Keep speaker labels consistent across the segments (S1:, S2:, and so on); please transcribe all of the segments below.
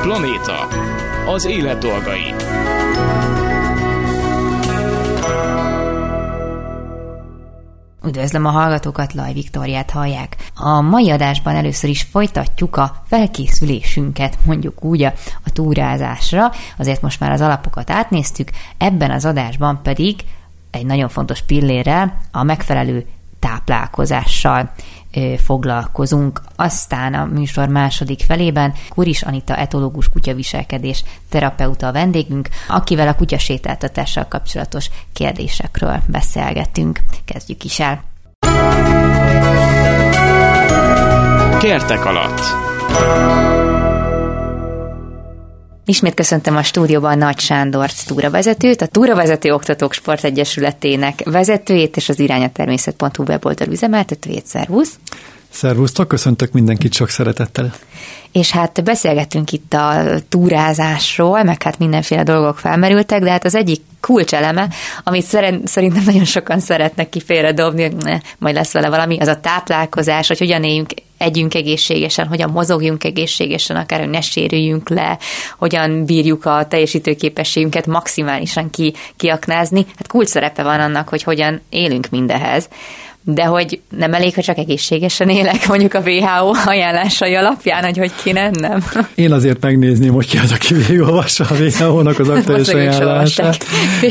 S1: Planéta. Az élet dolgai.
S2: Üdvözlöm a hallgatókat, Laj Viktoriát hallják. A mai adásban először is folytatjuk a felkészülésünket, mondjuk úgy a, a túrázásra, azért most már az alapokat átnéztük, ebben az adásban pedig egy nagyon fontos pillérrel, a megfelelő táplálkozással foglalkozunk. Aztán a műsor második felében Kuris Anita etológus kutyaviselkedés terapeuta a vendégünk, akivel a kutyasétáltatással kapcsolatos kérdésekről beszélgetünk. Kezdjük is el.
S1: Kertek alatt.
S2: Ismét köszöntöm a stúdióban Nagy Sándor túravezetőt, a Túravezető Oktatók Sportegyesületének vezetőjét és az irányatermészet.hu weboldal üzemeltetőjét. Szervusz!
S3: Szervusztok, köszöntök mindenkit sok szeretettel.
S2: És hát beszélgettünk itt a túrázásról, meg hát mindenféle dolgok felmerültek, de hát az egyik kulcseleme, amit szerintem nagyon sokan szeretnek ki dobni, hogy ne, majd lesz vele valami, az a táplálkozás, hogy hogyan éljünk együnk egészségesen, hogyan mozogjunk egészségesen, akár hogy ne sérüljünk le, hogyan bírjuk a teljesítőképességünket maximálisan ki, kiaknázni. Hát kulcs szerepe van annak, hogy hogyan élünk mindehez de hogy nem elég, ha csak egészségesen élek, mondjuk a WHO ajánlásai alapján, hogy hogy kéne, nem?
S3: Én azért megnézném, hogy ki az, aki végigolvassa a WHO-nak az aktuális ajánlását,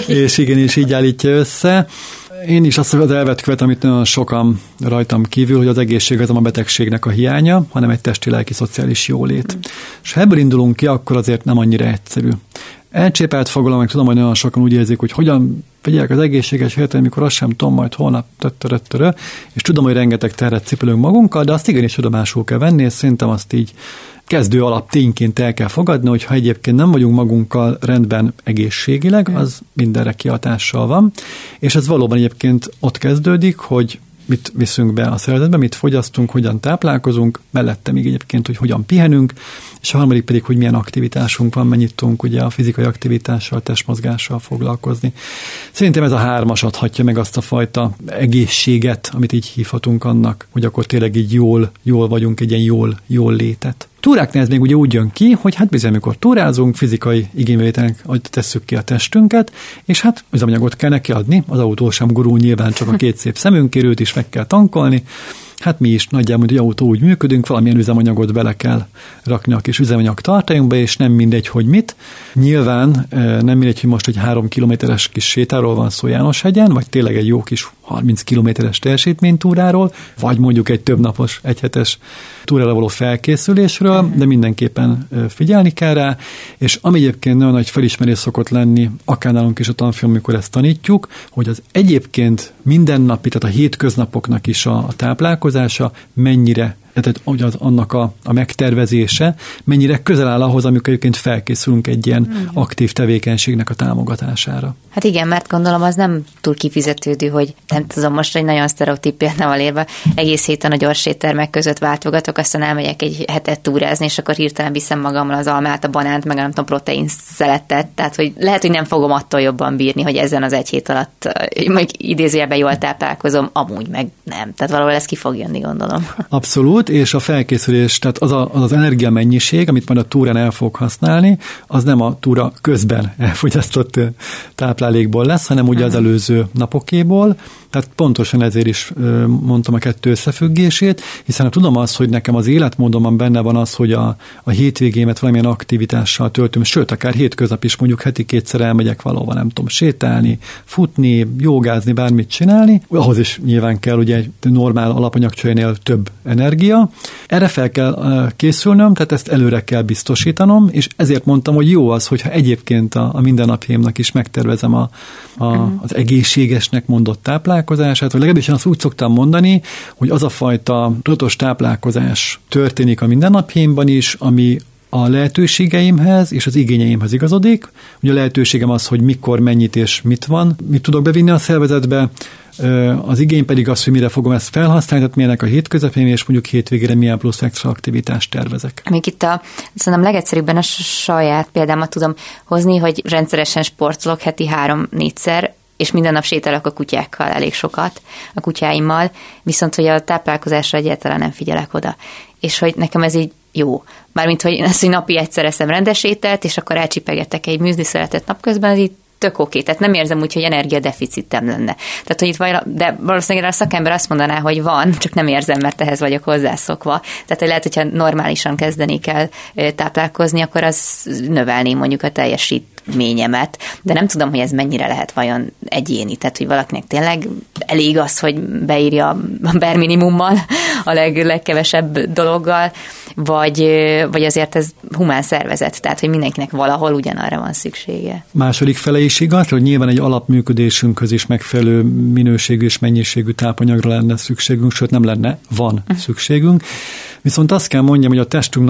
S3: és igenis így állítja össze. Én is azt az elvet követem, amit nagyon sokan rajtam kívül, hogy az egészség az a betegségnek a hiánya, hanem egy testi, lelki, szociális jólét. Mm. És ha ebből indulunk ki, akkor azért nem annyira egyszerű. Elcsépelt fogalom, meg tudom, hogy nagyon sokan úgy érzik, hogy hogyan figyeljek az egészséges életet, amikor azt sem tudom majd holnap, töttöröttörö, és tudom, hogy rengeteg terhet cipelünk magunkkal, de azt igenis tudomásul kell venni, és szerintem azt így kezdő alap tényként el kell fogadni, hogy ha egyébként nem vagyunk magunkkal rendben egészségileg, az mindenre kihatással van, és ez valóban egyébként ott kezdődik, hogy mit viszünk be a szervezetbe, mit fogyasztunk, hogyan táplálkozunk, mellette még egyébként, hogy hogyan pihenünk, és a harmadik pedig, hogy milyen aktivitásunk van, mennyit tudunk ugye a fizikai aktivitással, testmozgással foglalkozni. Szerintem ez a hármas adhatja meg azt a fajta egészséget, amit így hívhatunk annak, hogy akkor tényleg így jól, jól vagyunk, egy ilyen jól, jól létet. Túráknál ez még ugye úgy jön ki, hogy hát bizony, amikor túrázunk, fizikai igénybevételnek tesszük ki a testünket, és hát üzemanyagot kell neki adni, az autó sem gurul nyilván csak a két szép szemünkérőt is meg kell tankolni, hát mi is nagyjából, hogy autó úgy működünk, valamilyen üzemanyagot bele kell rakni a kis üzemanyag tartályunkba, és nem mindegy, hogy mit. Nyilván nem mindegy, hogy most egy három kilométeres kis sétáról van szó Jánoshegyen, vagy tényleg egy jó kis 30 kilométeres teljesítménytúráról, vagy mondjuk egy több napos, egyhetes túrára való felkészülésről, de mindenképpen figyelni kell rá, és ami egyébként nagyon nagy felismerés szokott lenni, akár nálunk is a tanfolyam, amikor ezt tanítjuk, hogy az egyébként mindennapi, tehát a hétköznapoknak is a, a táplálkozása mennyire tehát hogy az, annak a, a megtervezése mennyire közel áll ahhoz, amikor egyébként felkészülünk egy ilyen mm. aktív tevékenységnek a támogatására.
S2: Hát igen, mert gondolom az nem túl kifizetődő, hogy nem tudom, most egy nagyon sztereotíp példával érve, egész héten a gyors éttermek között váltogatok, aztán elmegyek egy hetet túrázni, és akkor hirtelen viszem magammal az almát, a banánt, meg nem tudom, protein szeletet, tehát hogy lehet, hogy nem fogom attól jobban bírni, hogy ezen az egy hét alatt mondjuk idézőjelben jól táplálkozom, amúgy meg nem. Tehát valahol ez ki fog jönni, gondolom.
S3: Abszolút, és a felkészülés, tehát az a, az, az energia mennyiség, amit majd a túrán el fog használni, az nem a túra közben elfogyasztott táplálékból lesz, hanem ugye az előző napokéból, tehát pontosan ezért is mondtam a kettő összefüggését, hiszen ha tudom azt, hogy nekem az életmódomban benne van az, hogy a, a hétvégémet valamilyen aktivitással töltöm, sőt, akár hétköznap is mondjuk heti kétszer elmegyek valahova, nem tudom, sétálni, futni, jogázni, bármit csinálni, ahhoz is nyilván kell ugye egy normál alapanyagcsőnél több energia. Erre fel kell készülnöm, tehát ezt előre kell biztosítanom, és ezért mondtam, hogy jó az, hogyha egyébként a, a mindennapjaimnak is megtervezem a, a, uh-huh. az egészségesnek mondott táplálkozását, vagy legalábbis én azt úgy szoktam mondani, hogy az a fajta tudatos táplálkozás történik a mindennapjaimban is, ami a lehetőségeimhez és az igényeimhez igazodik. Ugye a lehetőségem az, hogy mikor, mennyit és mit van, mit tudok bevinni a szervezetbe, az igény pedig az, hogy mire fogom ezt felhasználni, tehát milyenek a hétközepeim, és mondjuk hétvégére milyen plusz extra aktivitást tervezek.
S2: Még itt a, szerintem legegyszerűbben a saját példámat tudom hozni, hogy rendszeresen sportolok heti három-négyszer, és minden nap sétálok a kutyákkal elég sokat, a kutyáimmal, viszont hogy a táplálkozásra egyáltalán nem figyelek oda. És hogy nekem ez így jó. Mármint, hogy ezt, hogy napi egyszer eszem rendes ételt, és akkor elcsipegetek egy műzli napközben, az itt tök oké, tehát nem érzem úgy, hogy energiadeficitem lenne. Tehát, hogy itt vaj, de valószínűleg a szakember azt mondaná, hogy van, csak nem érzem, mert ehhez vagyok hozzászokva. Tehát, hogy lehet, hogyha normálisan kezdeni kell táplálkozni, akkor az növelné mondjuk a teljesítményemet, de nem tudom, hogy ez mennyire lehet vajon egyéni, tehát, hogy valakinek tényleg elég az, hogy beírja a bare minimummal, a leg, legkevesebb dologgal, vagy, vagy azért ez humán szervezet, tehát, hogy mindenkinek valahol ugyanarra van szüksége.
S3: Második fele is igaz, hogy nyilván egy alapműködésünkhöz is megfelelő minőségű és mennyiségű tápanyagra lenne szükségünk, sőt nem lenne, van uh szükségünk. Viszont azt kell mondjam, hogy a testünk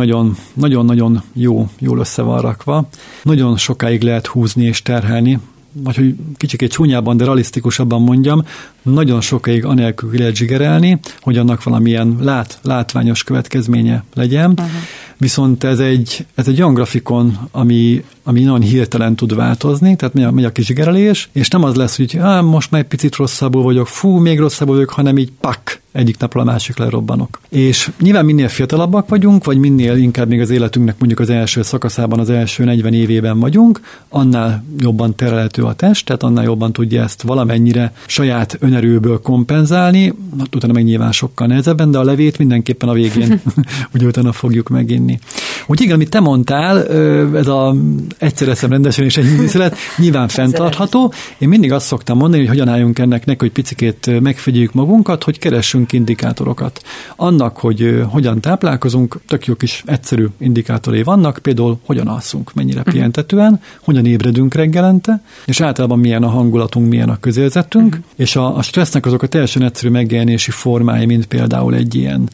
S3: nagyon-nagyon jó, jól össze van rakva. Nagyon sokáig lehet húzni és terhelni, vagy hogy kicsit csúnyában, de realisztikusabban mondjam, nagyon sokáig anélkül lehet zsigerelni, hogy annak valamilyen lát, látványos következménye legyen. Uh-huh. Viszont ez egy, ez egy olyan grafikon, ami, ami nagyon hirtelen tud változni, tehát megy a, megy a kizsigerelés, és nem az lesz, hogy ah, most már egy picit rosszabbul vagyok, fú, még rosszabbul vagyok, hanem így pak, egyik napról a másik lerobbanok. És nyilván minél fiatalabbak vagyunk, vagy minél inkább még az életünknek mondjuk az első szakaszában, az első 40 évében vagyunk, annál jobban terelhető a test, tehát annál jobban tudja ezt valamennyire saját önerőből kompenzálni, hát utána meg nyilván sokkal nehezebben, de a levét mindenképpen a végén ugye utána fogjuk meginni. Úgy igen, amit te mondtál, ez a egyszer eszem rendesen és egy műszület, nyilván fenntartható. Én mindig azt szoktam mondani, hogy hogyan álljunk ennek neki, hogy picikét megfigyeljük magunkat, hogy keressünk indikátorokat. Annak, hogy hogyan táplálkozunk, tök jó kis egyszerű indikátorai vannak, például hogyan alszunk, mennyire mhm. pihentetően, hogyan ébredünk reggelente, és általában milyen a hangulatunk, milyen a közérzetünk, uh-huh. és a, a stressznek azok a teljesen egyszerű megjelenési formái, mint például egy ilyen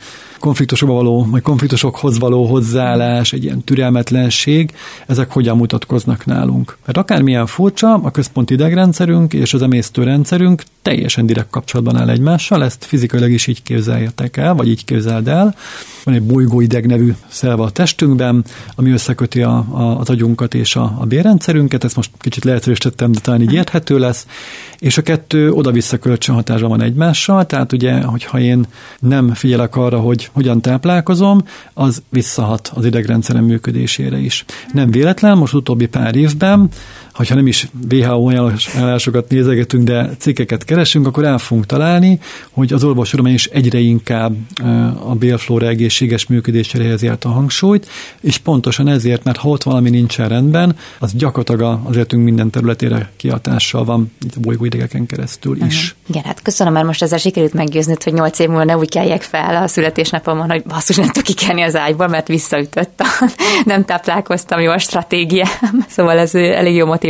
S3: konfliktusokba való, vagy konfliktusokhoz való hozzáállás, egy ilyen türelmetlenség, ezek hogyan mutatkoznak nálunk. Mert akármilyen furcsa, a központi idegrendszerünk és az emésztőrendszerünk teljesen direkt kapcsolatban áll egymással, ezt fizikailag is így képzeljetek el, vagy így képzeld el. Van egy bolygóideg nevű szerve a testünkben, ami összeköti a, a, az agyunkat és a, a bérrendszerünket, ezt most kicsit leegyszerűsítettem, de talán így érthető lesz, és a kettő oda-vissza kölcsönhatásban van egymással, tehát ugye, hogyha én nem figyelek arra, hogy hogyan táplálkozom, az visszahat az idegrendszerem működésére is. Nem véletlen, most utóbbi pár évben ha nem is WHO ajánlásokat nézegetünk, de cikkeket keresünk, akkor el fogunk találni, hogy az orvostudomány is egyre inkább a bélflóra egészséges működésére helyezi át a hangsúlyt, és pontosan ezért, mert ha ott valami nincsen rendben, az gyakorlatilag az életünk minden területére kiatással van, itt a bolygóidegeken keresztül is. Uh-huh.
S2: Igen, hát köszönöm, mert most ezzel sikerült meggyőznöd, hogy nyolc év múlva ne úgy keljek fel a születésnapomon, hogy basszus, nem tudok kikelni az ágyból, mert visszaütött a, nem táplálkoztam jó a stratégiám. Szóval ez elég jó motiváció.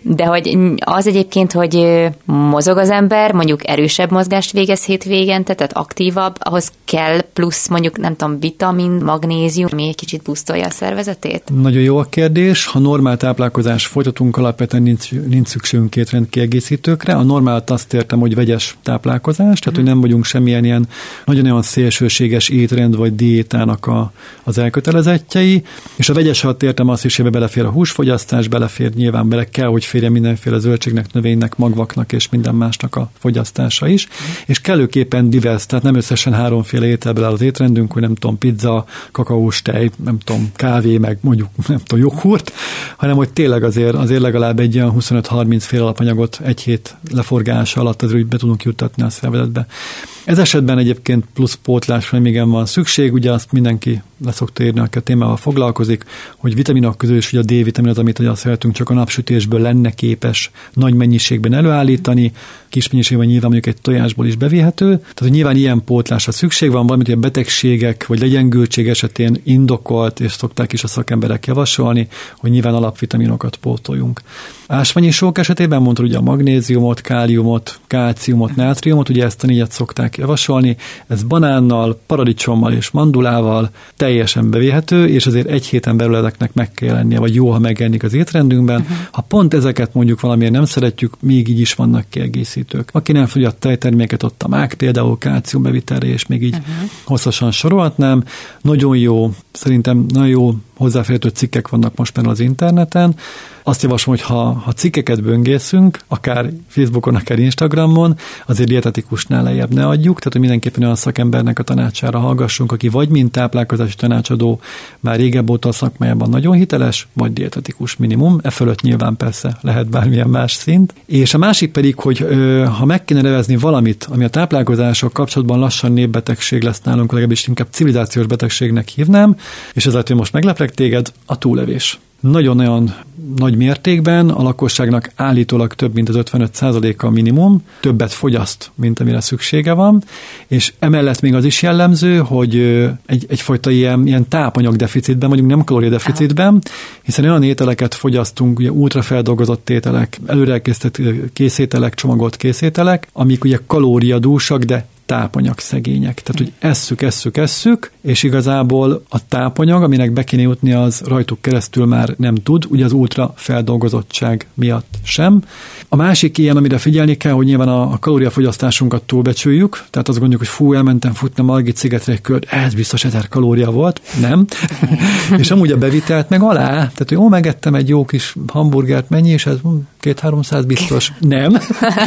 S2: De hogy az egyébként, hogy mozog az ember, mondjuk erősebb mozgást végez hétvégente, tehát aktívabb, ahhoz kell plusz mondjuk, nem tudom, vitamin, magnézium, ami egy kicsit busztolja a szervezetét?
S3: Nagyon jó a kérdés. Ha normál táplálkozás folytatunk, alapvetően nincs, nincs szükségünk étrend kiegészítőkre. A normált azt értem, hogy vegyes táplálkozás, tehát hogy nem vagyunk semmilyen ilyen nagyon olyan szélsőséges étrend vagy diétának a, az elkötelezettjei, és a vegyes alatt értem azt is, hogy belefér a húsfogyasztás, belefér nyilván bele kell, hogy férjen mindenféle zöldségnek, növénynek, magvaknak és minden másnak a fogyasztása is, és kellőképpen divers, tehát nem összesen háromféle ételből áll az étrendünk, hogy nem tudom, pizza, kakaós tej, nem tudom, kávé, meg mondjuk nem tudom, joghurt, hanem hogy tényleg azért, azért legalább egy olyan 25-30 fél alapanyagot egy hét leforgása alatt azért be tudunk juttatni a szervezetbe. Ez esetben egyébként plusz pótlásra még van szükség, ugye azt mindenki leszokta írni, aki a témával foglalkozik, hogy vitaminok közül is ugye a D-vitamin az, amit ugye szeretünk csak a napsütésből lenne képes nagy mennyiségben előállítani, kis mennyiségben nyilván mondjuk egy tojásból is bevihető. Tehát, hogy nyilván ilyen pótlásra szükség van, valamit a betegségek vagy legyengültség esetén indokolt, és szokták is a szakemberek javasolni, hogy nyilván alapvitaminokat pótoljunk. Ásványi sók esetében mondta ugye a magnéziumot, káliumot, kálciumot, nátriumot, ugye ezt a négyet szokták javasolni. Ez banánnal, paradicsommal és mandulával teljesen bevihető, és azért egy héten belül ezeknek meg kell lennie, vagy jó, ha megennik az étrendünkben. Uh-huh. Ha pont ezeket mondjuk valamiért nem szeretjük, még így is vannak kiegészítők. Aki nem fogyat tejterméket, ott a mák például kálcium bevitelre, és még így uh-huh. hosszasan sorolhatnám. Nagyon jó szerintem nagyon jó hozzáférhető cikkek vannak most már az interneten. Azt javaslom, hogy ha, ha cikkeket böngészünk, akár Facebookon, akár Instagramon, azért dietetikusnál lejjebb ne adjuk, tehát hogy mindenképpen olyan szakembernek a tanácsára hallgassunk, aki vagy mint táplálkozási tanácsadó, már régebb óta a szakmájában nagyon hiteles, vagy dietetikus minimum, e fölött nyilván persze lehet bármilyen más szint. És a másik pedig, hogy ö, ha meg kéne nevezni valamit, ami a táplálkozások kapcsolatban lassan népbetegség lesz nálunk, legalábbis inkább civilizációs betegségnek hívnám, és ezért, hogy most megleplek téged, a túlevés. Nagyon-nagyon nagy mértékben a lakosságnak állítólag több mint az 55%-a minimum, többet fogyaszt, mint amire szüksége van, és emellett még az is jellemző, hogy egy, egyfajta ilyen, ilyen tápanyagdeficitben, mondjuk nem kalóriadeficitben, hiszen olyan ételeket fogyasztunk, ugye ultrafeldolgozott ételek, előreelkészített készételek, csomagolt készételek, amik ugye kalóriadúsak, de tápanyag szegények. Tehát, hogy esszük, esszük, esszük, és igazából a tápanyag, aminek be kéne jutni, az rajtuk keresztül már nem tud, ugye az ultra feldolgozottság miatt sem. A másik ilyen, amire figyelni kell, hogy nyilván a, kalóriafogyasztásunkat túlbecsüljük, tehát azt gondoljuk, hogy fú, elmentem futni a Margit szigetre egy kört, ez biztos ezer kalória volt, nem. és amúgy a bevitelt meg alá, tehát hogy ó, megettem egy jó kis hamburgert, mennyi, és ez két-háromszáz biztos, nem.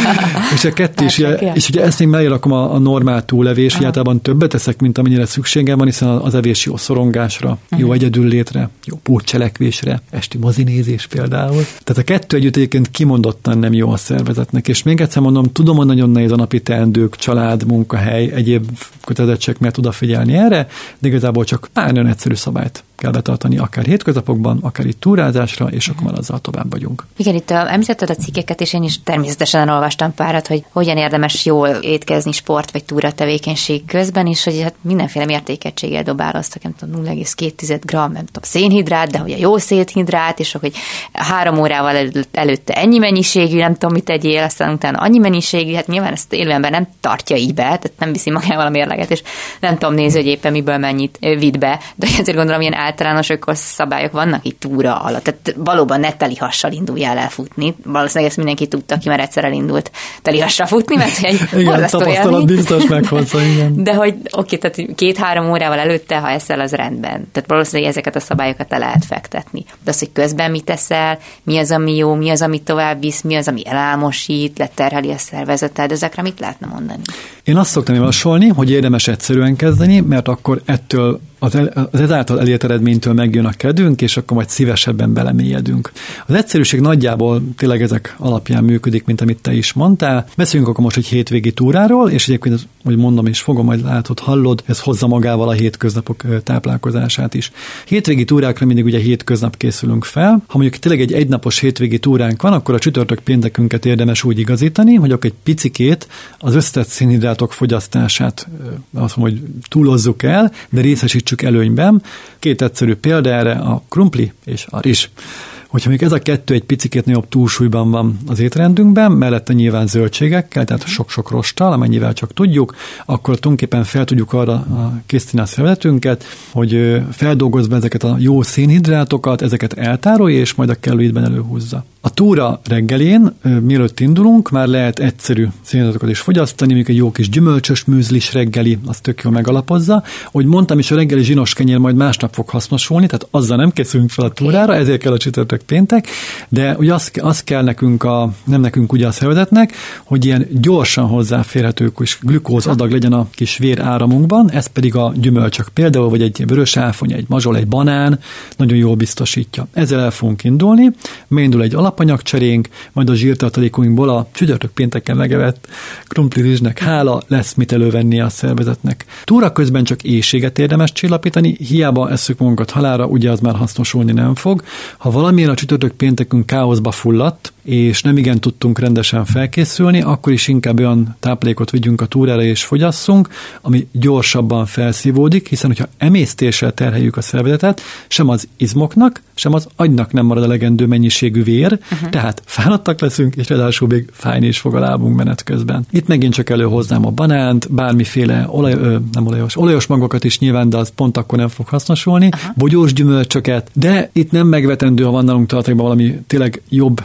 S3: és a kettő is, és ugye ezt még mellé a, a normál túlevés, hogy általában többet teszek, mint amennyire szükségem van, hiszen az evés jó szorongásra, uh-huh. jó egyedül létre, jó pótcselekvésre, esti mozinézés például. Tehát a kettő együtt egyébként kimondottan nem jó a szervezetnek, és még egyszer mondom, tudom, hogy nagyon nehéz a napi teendők, család, munkahely, egyéb kötelezettség mert odafigyelni erre, de igazából csak pár nagyon egyszerű szabályt kell betartani, akár hétköznapokban, akár itt túrázásra, és akkor már azzal tovább vagyunk.
S2: Igen, itt említetted a cikkeket, és én is természetesen olvastam párat, hogy hogyan érdemes jól étkezni sport vagy túra tevékenység közben, és hogy hát mindenféle mértékegységgel dobáloztak, nem tudom, 0,2 g, nem tudom, szénhidrát, de hogy a jó szénhidrát, és hogy három órával előtte ennyi mennyiségű, nem tudom, mit tegyél, aztán utána annyi mennyiségű, hát nyilván ezt élőember nem tartja így be, tehát nem viszi magával a mérleget, és nem tudom nézni, hogy éppen miből mennyit vitt be, de azért gondolom, ilyen általános szabályok vannak itt túra alatt. Tehát valóban ne telihassal induljál el futni. Valószínűleg ezt mindenki tudta, aki már egyszer elindult telihassal futni, mert egy
S3: igen, tapasztalat biztos meghozza, igen.
S2: De hogy oké, tehát két-három órával előtte, ha eszel, az rendben. Tehát valószínűleg ezeket a szabályokat le lehet fektetni. De az, hogy közben mit teszel, mi az, ami jó, mi az, ami tovább visz, mi az, ami elámosít, leterheli a szervezeted, ezekre mit lehetne mondani?
S3: Én azt szoktam javasolni, hogy érdemes egyszerűen kezdeni, mert akkor ettől az, el, az ezáltal elért eredménytől megjön a kedvünk, és akkor majd szívesebben belemélyedünk. Az egyszerűség nagyjából tényleg ezek alapján működik, mint amit te is mondtál. Beszéljünk akkor most egy hétvégi túráról, és egyébként, hogy mondom és fogom, majd látod, hallod, ez hozza magával a hétköznapok táplálkozását is. Hétvégi túrákra mindig ugye hétköznap készülünk fel. Ha mondjuk tényleg egy egynapos hétvégi túránk van, akkor a csütörtök péntekünket érdemes úgy igazítani, hogy akkor egy picikét az összetett szénhidrátok fogyasztását azt mondom, hogy túlozzuk el, de részesítsük előnyben. Két egyszerű példa erre a krumpli és a rizs. Hogyha még ez a kettő egy picit nagyobb túlsúlyban van az étrendünkben, mellette nyilván zöldségekkel, tehát sok-sok rostal, amennyivel csak tudjuk, akkor tulajdonképpen fel tudjuk arra készíteni a szervezetünket, hogy feldolgozva ezeket a jó szénhidrátokat, ezeket eltárolja, és majd a kellő időben előhúzza. A túra reggelén, mielőtt indulunk, már lehet egyszerű szénhidrátokat is fogyasztani, mondjuk egy jó kis gyümölcsös műzlis reggeli, az tök jól megalapozza. Hogy mondtam is, a reggeli zsinos kenyér majd másnap fog hasznosulni, tehát azzal nem készülünk fel a túrára, ezért kell a csütörtök péntek, de ugye az, az kell nekünk, a, nem nekünk ugye a szervezetnek, hogy ilyen gyorsan hozzáférhető kis glükóz adag legyen a kis vér áramunkban, ez pedig a gyümölcsök például, vagy egy vörös áfony, egy mazsol, egy banán nagyon jól biztosítja. Ezzel el fogunk indulni, indul egy alapanyagcserénk, majd a zsírtartalékunkból a csütörtök pénteken megevett krumpli rizsnek hála lesz mit elővenni a szervezetnek. Túra közben csak éjséget érdemes csillapítani, hiába eszük magunkat halára, ugye az már hasznosulni nem fog. Ha valamilyen a csütörtök péntekünk káoszba fulladt, és nem igen tudtunk rendesen felkészülni, akkor is inkább olyan táplálékot vigyünk a túrára és fogyasszunk, ami gyorsabban felszívódik, hiszen hogyha emésztéssel terheljük a szervezetet, sem az izmoknak, sem az agynak nem marad elegendő mennyiségű vér, uh-huh. tehát fáradtak leszünk, és ráadásul még fájni is fog a lábunk menet közben. Itt megint csak előhoznám a banánt, bármiféle olaj, ö, nem olajos, olajos magokat is nyilván, de az pont akkor nem fog hasznosulni, uh-huh. bogyós gyümölcsöket, de itt nem megvetendő, ha van nálunk tartalékban valami tényleg jobb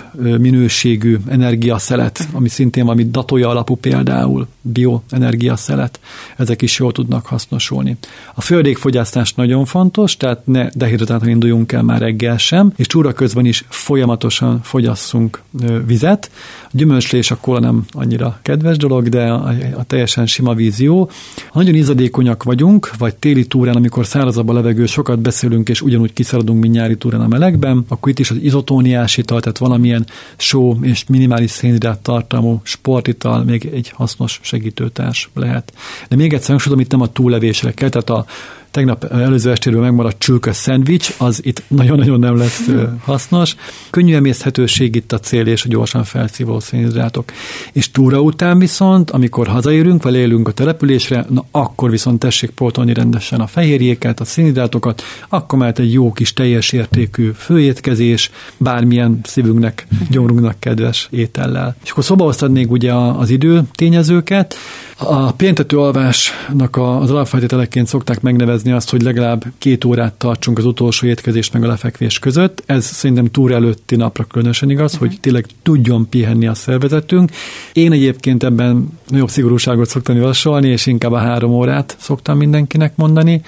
S3: minőségű energiaszelet, ami szintén valami datója alapú például. Bioenergia szelet, ezek is jól tudnak hasznosulni. A földékfogyasztás nagyon fontos, tehát ne dehidratáltan induljunk el már reggel sem, és túra közben is folyamatosan fogyasszunk vizet. A gyümölcslés a kóla nem annyira kedves dolog, de a, a teljesen sima víz jó. Ha nagyon izadékonyak vagyunk, vagy téli túrán, amikor szárazabb a levegő, sokat beszélünk, és ugyanúgy kiszaladunk, mint nyári túrán a melegben, akkor itt is az izotóniás ital, tehát valamilyen só és minimális szénhidrát tartalmú sportital még egy hasznos segítőtárs lehet. De még egyszer hangsúlyozom, itt nem a túllevésre kell, tehát a tegnap előző estéről megmaradt csülkös szendvics, az itt nagyon-nagyon nem lesz hasznos. Könnyű emészhetőség itt a cél és gyorsan felszívó szénhidrátok. És túra után viszont, amikor hazaérünk, vagy élünk a településre, na akkor viszont tessék poltolni rendesen a fehérjéket, a szénhidrátokat, akkor már egy jó kis teljes értékű főétkezés, bármilyen szívünknek, gyomrunknak kedves étellel. És akkor szobahoztatnék ugye az idő tényezőket, a péntető alvásnak az alapfeltételeként szokták megnevezni azt, hogy legalább két órát tartsunk az utolsó étkezés meg a lefekvés között. Ez szerintem túl előtti napra különösen igaz, uh-huh. hogy tényleg tudjon pihenni a szervezetünk. Én egyébként ebben nagyobb szigorúságot szoktam javasolni, és inkább a három órát szoktam mindenkinek mondani.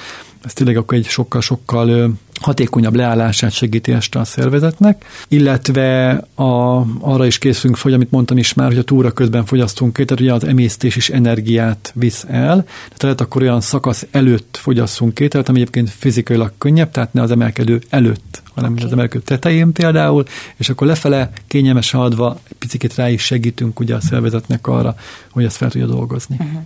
S3: Ez tényleg akkor egy sokkal-sokkal hatékonyabb leállását segíti este a szervezetnek, illetve a, arra is készülünk hogy amit mondtam is már, hogy a túra közben fogyasztunk két, tehát ugye az emésztés is energiát visz el, tehát lehet akkor olyan szakasz előtt fogyasszunk két, ami egyébként fizikailag könnyebb, tehát ne az emelkedő előtt, hanem okay. az emelkedő tetején például, és akkor lefele kényelmes haladva picit rá is segítünk ugye a szervezetnek arra, hogy ezt fel tudja dolgozni. Uh-huh.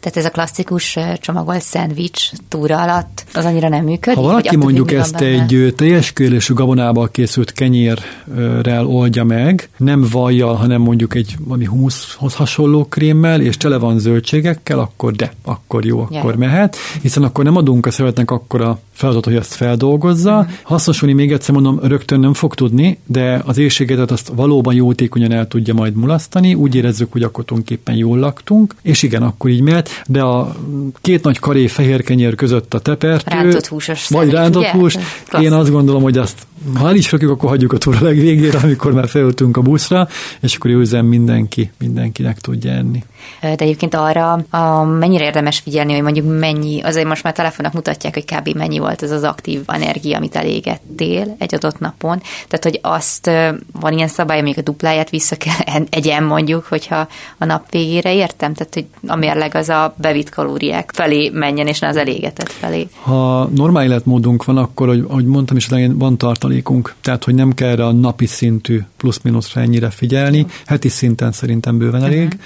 S2: Tehát ez a klasszikus csomagolt szendvics túra alatt az annyira nem működik?
S3: Ha valaki mondjuk ezt egy teljes kérésű gabonából készült kenyérrel oldja meg, nem vajjal, hanem mondjuk egy valami humuszhoz hasonló krémmel, és tele van zöldségekkel, akkor de, akkor jó, akkor yeah. mehet, hiszen akkor nem adunk a szeretnek akkora feladat, hogy ezt feldolgozza. Mm. Hasznosulni még egyszer mondom, rögtön nem fog tudni, de az éjségedet azt valóban jótékonyan el tudja majd mulasztani, úgy érezzük, hogy akkor tulajdonképpen jól laktunk, és igen, akkor így mehet, de a két nagy karé fehér kenyér között a tepertő,
S2: rántott húsos
S3: vagy rántott hús, Klassz. én azt gondolom, hogy azt ha el is rakjuk, akkor hagyjuk a túra legvégére, amikor már felültünk a buszra, és akkor jó üzem mindenki, mindenkinek tudja enni.
S2: De egyébként arra a, mennyire érdemes figyelni, hogy mondjuk mennyi, azért most már telefonok mutatják, hogy kb. mennyi volt ez az aktív energia, amit elégettél egy adott napon. Tehát, hogy azt van ilyen szabály, amíg a dupláját vissza kell egyen mondjuk, hogyha a nap végére értem, tehát, hogy a mérleg az a bevitt kalóriák felé menjen, és ne az elégetett felé.
S3: Ha normál életmódunk van, akkor, hogy, ahogy mondtam is, van tartalékunk, tehát, hogy nem kell a napi szintű plusz-minuszra ennyire figyelni, heti szinten szerintem bőven elég. Uh-huh.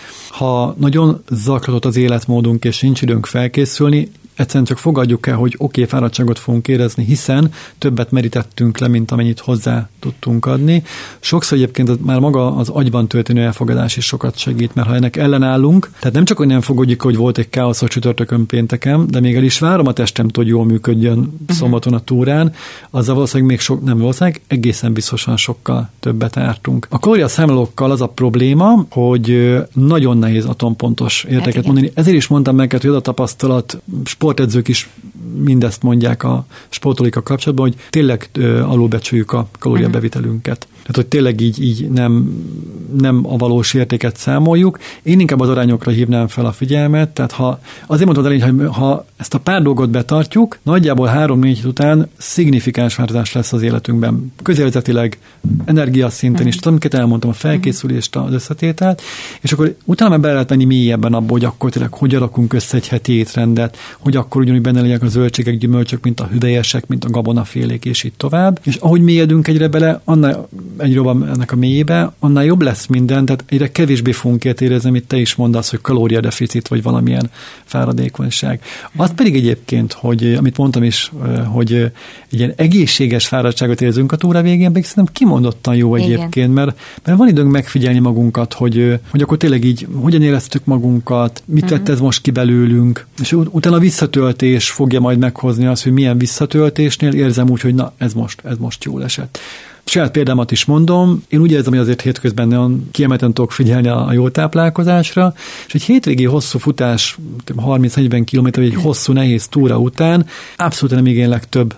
S3: Nagyon zaklatott az életmódunk, és nincs időnk felkészülni, egyszerűen csak fogadjuk el, hogy oké, okay, fáradtságot fogunk érezni, hiszen többet merítettünk le, mint amennyit hozzá tudtunk adni. Sokszor egyébként már maga az agyban történő elfogadás is sokat segít, mert ha ennek ellenállunk, tehát nem csak, hogy nem fogadjuk, hogy volt egy káosz a csütörtökön pénteken, de még el is várom a testem, hogy jól működjön uh-huh. szombaton a túrán, azzal valószínűleg még sok, nem valószínűleg, egészen biztosan sokkal többet ártunk. A kalóriaszámlókkal az a probléma, hogy nagyon nehéz atompontos értéket hát mondani. Ezért is mondtam meg, hogy az a tapasztalat, sportedzők is mindezt mondják a sportolika kapcsolatban, hogy tényleg alulbecsüljük a kalóriabevitelünket. Tehát, hogy tényleg így, így nem, nem a valós értéket számoljuk. Én inkább az arányokra hívnám fel a figyelmet, tehát ha azért mondtad elég, hogy ha ezt a pár dolgot betartjuk, nagyjából három-négy után szignifikáns változás lesz az életünkben. Közélzetileg, energiaszinten is, tudom, amiket elmondtam, a felkészülést, az összetételt, és akkor utána bele lehet menni mélyebben abba, hogy akkor tényleg hogy alakunk össze egy heti étrendet, hogy akkor ugyanúgy benne legyenek a zöldségek, gyümölcsök, mint a hüvelyesek, mint a gabonafélék, és így tovább. És ahogy mélyedünk egyre bele, annál egyre jobban ennek a mélyébe, annál jobb lesz minden, tehát egyre kevésbé fogunk érezni, amit te is mondasz, hogy kalóriadeficit, vagy valamilyen fáradékonyság. Az pedig egyébként, hogy amit mondtam is, hogy egy ilyen egészséges fáradtságot érzünk a túra végén, pedig szerintem kimondottan jó egyébként, Igen. mert, mert van időnk megfigyelni magunkat, hogy, hogy akkor tényleg így hogyan éreztük magunkat, mit uh-huh. ez most ki belőlünk, és utána a visszatöltés fogja majd meghozni azt, hogy milyen visszatöltésnél érzem úgy, hogy na, ez most, ez most jól esett. Saját példámat is mondom, én úgy érzem, hogy azért hétközben nagyon kiemelten tudok figyelni a jó táplálkozásra, és egy hétvégi hosszú futás, 30-40 km, egy hosszú nehéz túra után abszolút nem igénylek több,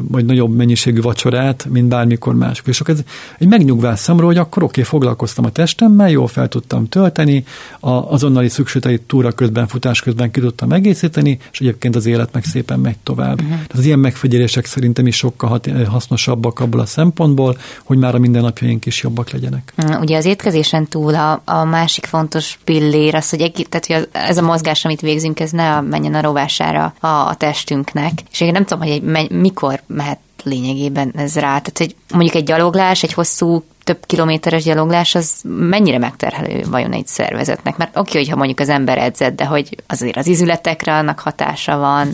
S3: vagy nagyobb mennyiségű vacsorát, mint bármikor máskor. És ez egy megnyugvás számomra, hogy akkor oké, okay, foglalkoztam a testemmel, jól fel tudtam tölteni, a azonnali szükségleteit túra közben, futás közben ki tudtam egészíteni, és egyébként az élet meg szépen megy tovább. Uh-huh. Tehát az ilyen megfigyelések szerintem is sokkal hasznosabbak abból a szempontból, hogy már a mindennapjaink is jobbak legyenek.
S2: Ugye az étkezésen túl a, a másik fontos pillér az, hogy, egy, tehát, hogy ez a mozgás, amit végzünk, ez ne menjen a rovására a, a testünknek. És én nem tudom, hogy egy, mikor mehet lényegében ez rá. Tehát, hogy mondjuk egy gyaloglás, egy hosszú több kilométeres gyaloglás, az mennyire megterhelő vajon egy szervezetnek? Mert oké, hogyha mondjuk az ember edzett, de hogy azért az izületekre annak hatása van,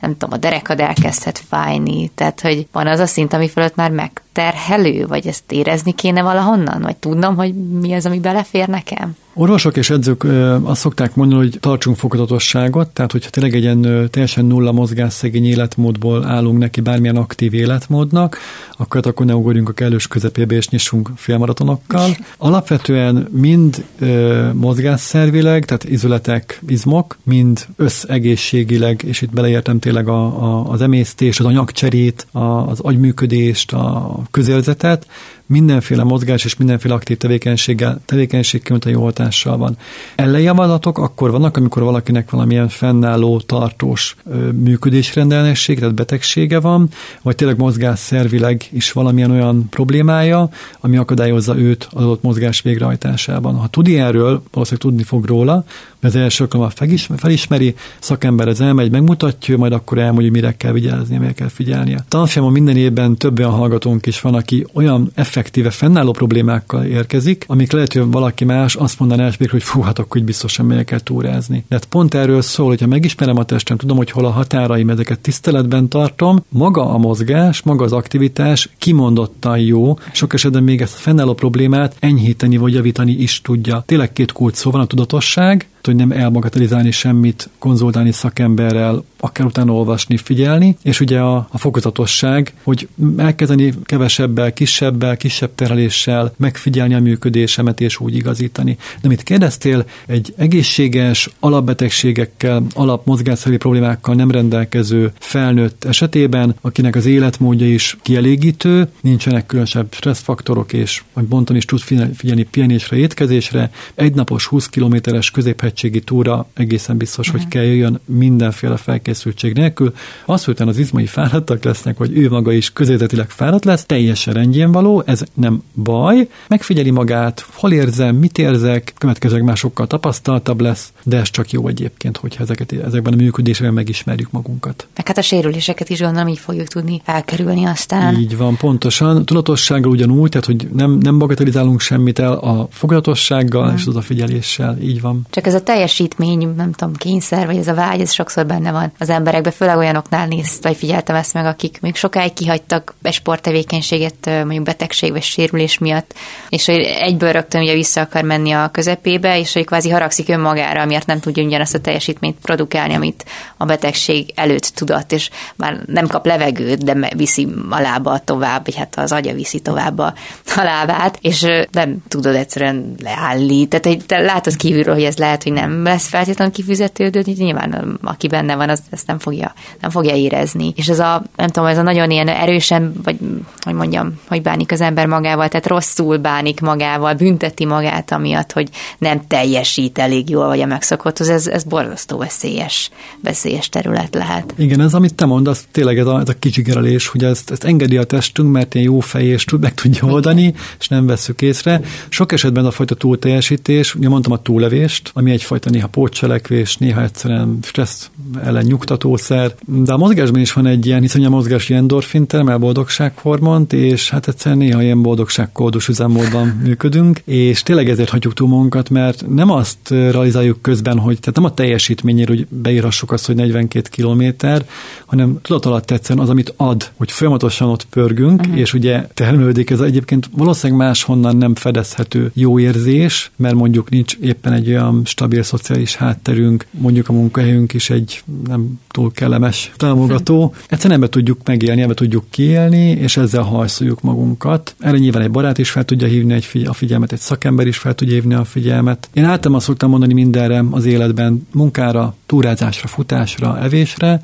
S2: nem tudom, a derekad elkezdhet fájni, tehát hogy van az a szint, ami fölött már megterhelő, vagy ezt érezni kéne valahonnan, vagy tudnom, hogy mi az, ami belefér nekem?
S3: Orvosok és edzők azt szokták mondani, hogy tartsunk fokozatosságot, tehát hogyha tényleg egy ilyen teljesen nulla mozgásszegény életmódból állunk neki bármilyen aktív életmódnak, akkor, akkor ne ugorjunk a kellős közepébe és nyissunk félmaratonokkal. Alapvetően mind ö, mozgásszervileg, tehát izületek, izmok, mind összegészségileg, és itt beleértem tényleg a, a, az emésztés, az anyagcserét, a, az agyműködést, a közérzetet, mindenféle mozgás és mindenféle aktív tevékenységgel, tevékenység kimondta jó hatással van. Ellenjavaslatok akkor vannak, amikor valakinek valamilyen fennálló, tartós működésrendellenesség, tehát betegsége van, vagy tényleg mozgásszervileg is valamilyen olyan problémája, ami akadályozza őt az adott mozgás végrehajtásában. Ha tud ilyenről, valószínűleg tudni fog róla, az első alkalommal felismeri, szakember ez elmegy, megmutatja, majd akkor elmondja, mire kell vigyázni, mire kell figyelnie. Tanfolyamon minden évben több olyan hallgatónk is van, aki olyan effektíve fennálló problémákkal érkezik, amik lehet, hogy valaki más azt mondaná elsőbb, hogy fú, hát akkor biztosan megyek kell túrázni. De hát pont erről szól, hogyha megismerem a testem, tudom, hogy hol a határaim, ezeket tiszteletben tartom, maga a mozgás, maga az aktivitás kimondottan jó, sok esetben még ezt a fennálló problémát enyhíteni vagy javítani is tudja. Tényleg két kulcs szó van a tudatosság, hogy nem elmagatelizálni semmit, konzultálni szakemberrel, akár utána olvasni, figyelni, és ugye a, a fokozatosság, hogy elkezdeni kevesebbel, kisebbel, kisebb terheléssel megfigyelni a működésemet és úgy igazítani. De mit kérdeztél, egy egészséges, alapbetegségekkel, alapmozgásszervi problémákkal nem rendelkező felnőtt esetében, akinek az életmódja is kielégítő, nincsenek különösebb stresszfaktorok, és, ahogy mondtam is, tud figyelni pihenésre, étkezésre, egynapos 20 kilométeres középhegységi túra egészen biztos, uh-huh. hogy kell jöjjön mindenféle felkészülés felkészültség nélkül, az, hogy az izmai fáradtak lesznek, vagy ő maga is közérzetileg fáradt lesz, teljesen rendjén való, ez nem baj, megfigyeli magát, hol érzem, mit érzek, következőleg már sokkal tapasztaltabb lesz, de ez csak jó egyébként, hogyha ezeket, ezekben a működésben megismerjük magunkat.
S2: Meg hát a sérüléseket is gondolom így fogjuk tudni elkerülni aztán.
S3: Így van, pontosan. Tudatossággal ugyanúgy, tehát hogy nem, nem bagatelizálunk semmit el a fogadatossággal hmm. és az a figyeléssel, így van.
S2: Csak ez a teljesítmény, nem tudom, kényszer, vagy ez a vágy, ez sokszor benne van az emberekbe, főleg olyanoknál nézt, vagy figyeltem ezt meg, akik még sokáig kihagytak egy sporttevékenységet, mondjuk betegség vagy sérülés miatt, és hogy egyből rögtön ugye vissza akar menni a közepébe, és hogy kvázi haragszik önmagára, amiért nem tudja ugyanazt a teljesítményt produkálni, amit a betegség előtt tudott, és már nem kap levegőt, de viszi a lába tovább, vagy hát az agya viszi tovább a, a lábát, és nem tudod egyszerűen leállni. Tehát te látod kívülről, hogy ez lehet, hogy nem lesz feltétlenül kifizetődő, nyilván aki benne van, az ezt nem fogja, nem fogja érezni. És ez a, nem tudom, ez a nagyon ilyen erősen, vagy hogy mondjam, hogy bánik az ember magával, tehát rosszul bánik magával, bünteti magát, amiatt, hogy nem teljesít elég jól, vagy a megszokotthoz, ez, ez borzasztó veszélyes, veszélyes terület lehet.
S3: Igen, ez, amit te mondasz, tényleg ez a, ez a kicsigerelés, hogy ezt, ezt engedi a testünk, mert ilyen jó fej, és tud, meg tudja oldani, és nem veszük észre. Sok esetben a fajta túlteljesítés, ugye mondtam a túllevést, ami egyfajta néha pótcselekvés, néha egyszerűen stressz ellen nyugtatószer, de a mozgásban is van egy ilyen, hiszen a mozgás endorfin termel boldogsághormont, és hát egyszerűen néha ilyen boldogságkódus üzemmódban működünk, és tényleg ezért hagyjuk túl magunkat, mert nem azt realizáljuk közben, hogy tehát nem a teljesítményért, hogy beírhassuk azt, hogy 42 kilométer, hanem tudat alatt egyszerűen az, amit ad, hogy folyamatosan ott pörgünk, uh-huh. és ugye termelődik ez egyébként valószínűleg máshonnan nem fedezhető jó érzés, mert mondjuk nincs éppen egy olyan stabil stabil szociális hátterünk, mondjuk a munkahelyünk is egy nem túl kellemes támogató. Egyszerűen ebbe tudjuk megélni, ebbe tudjuk kiélni, és ezzel hajszoljuk magunkat. Erre nyilván egy barát is fel tudja hívni egy figy- a figyelmet, egy szakember is fel tudja hívni a figyelmet. Én általában szoktam mondani mindenre az életben, munkára, túrázásra, futásra, evésre,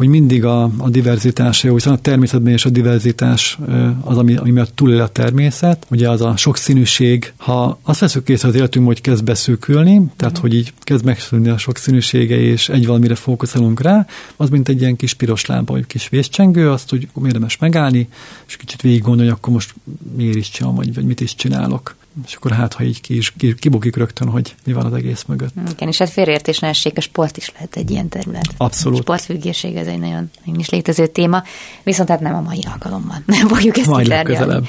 S3: hogy mindig a, a diverzitás jó, hiszen a természetben és a diverzitás az, ami, ami miatt túlél a természet, ugye az a sokszínűség. Ha azt veszük észre az életünk, hogy kezd beszűkülni, tehát hogy így kezd megszűnni a sokszínűsége, és egy valamire fókuszálunk rá, az mint egy ilyen kis piros lámpa, vagy kis vészcsengő, azt úgy érdemes megállni, és kicsit végig gondolni, hogy akkor most miért is csinálom, vagy, vagy mit is csinálok és akkor hát, ha így ki is, ki, kibukik rögtön, hogy mi van az egész mögött.
S2: Igen, és hát félreértés ne essék, a sport is lehet egy ilyen terület.
S3: Abszolút. A
S2: sportfüggésség, ez egy nagyon, nagyon is létező téma, viszont hát nem a mai alkalommal. Nem fogjuk ezt
S3: Majd legközelebb.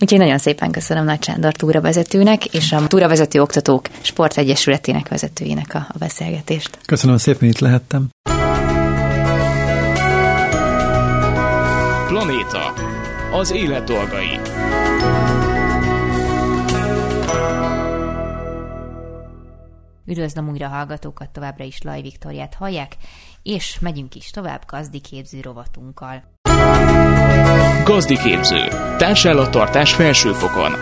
S2: Úgyhogy nagyon szépen köszönöm Nagy Sándor túravezetőnek és a túravezető oktatók sportegyesületének vezetőjének a, a beszélgetést.
S3: Köszönöm szépen, itt lehettem.
S1: Planéta. Az élet dolgai.
S2: Üdvözlöm újra hallgatókat, továbbra is Laj Viktoriát hallják, és megyünk is tovább gazdiképző rovatunkkal.
S1: Gazdiképző. Társállattartás felsőfokon.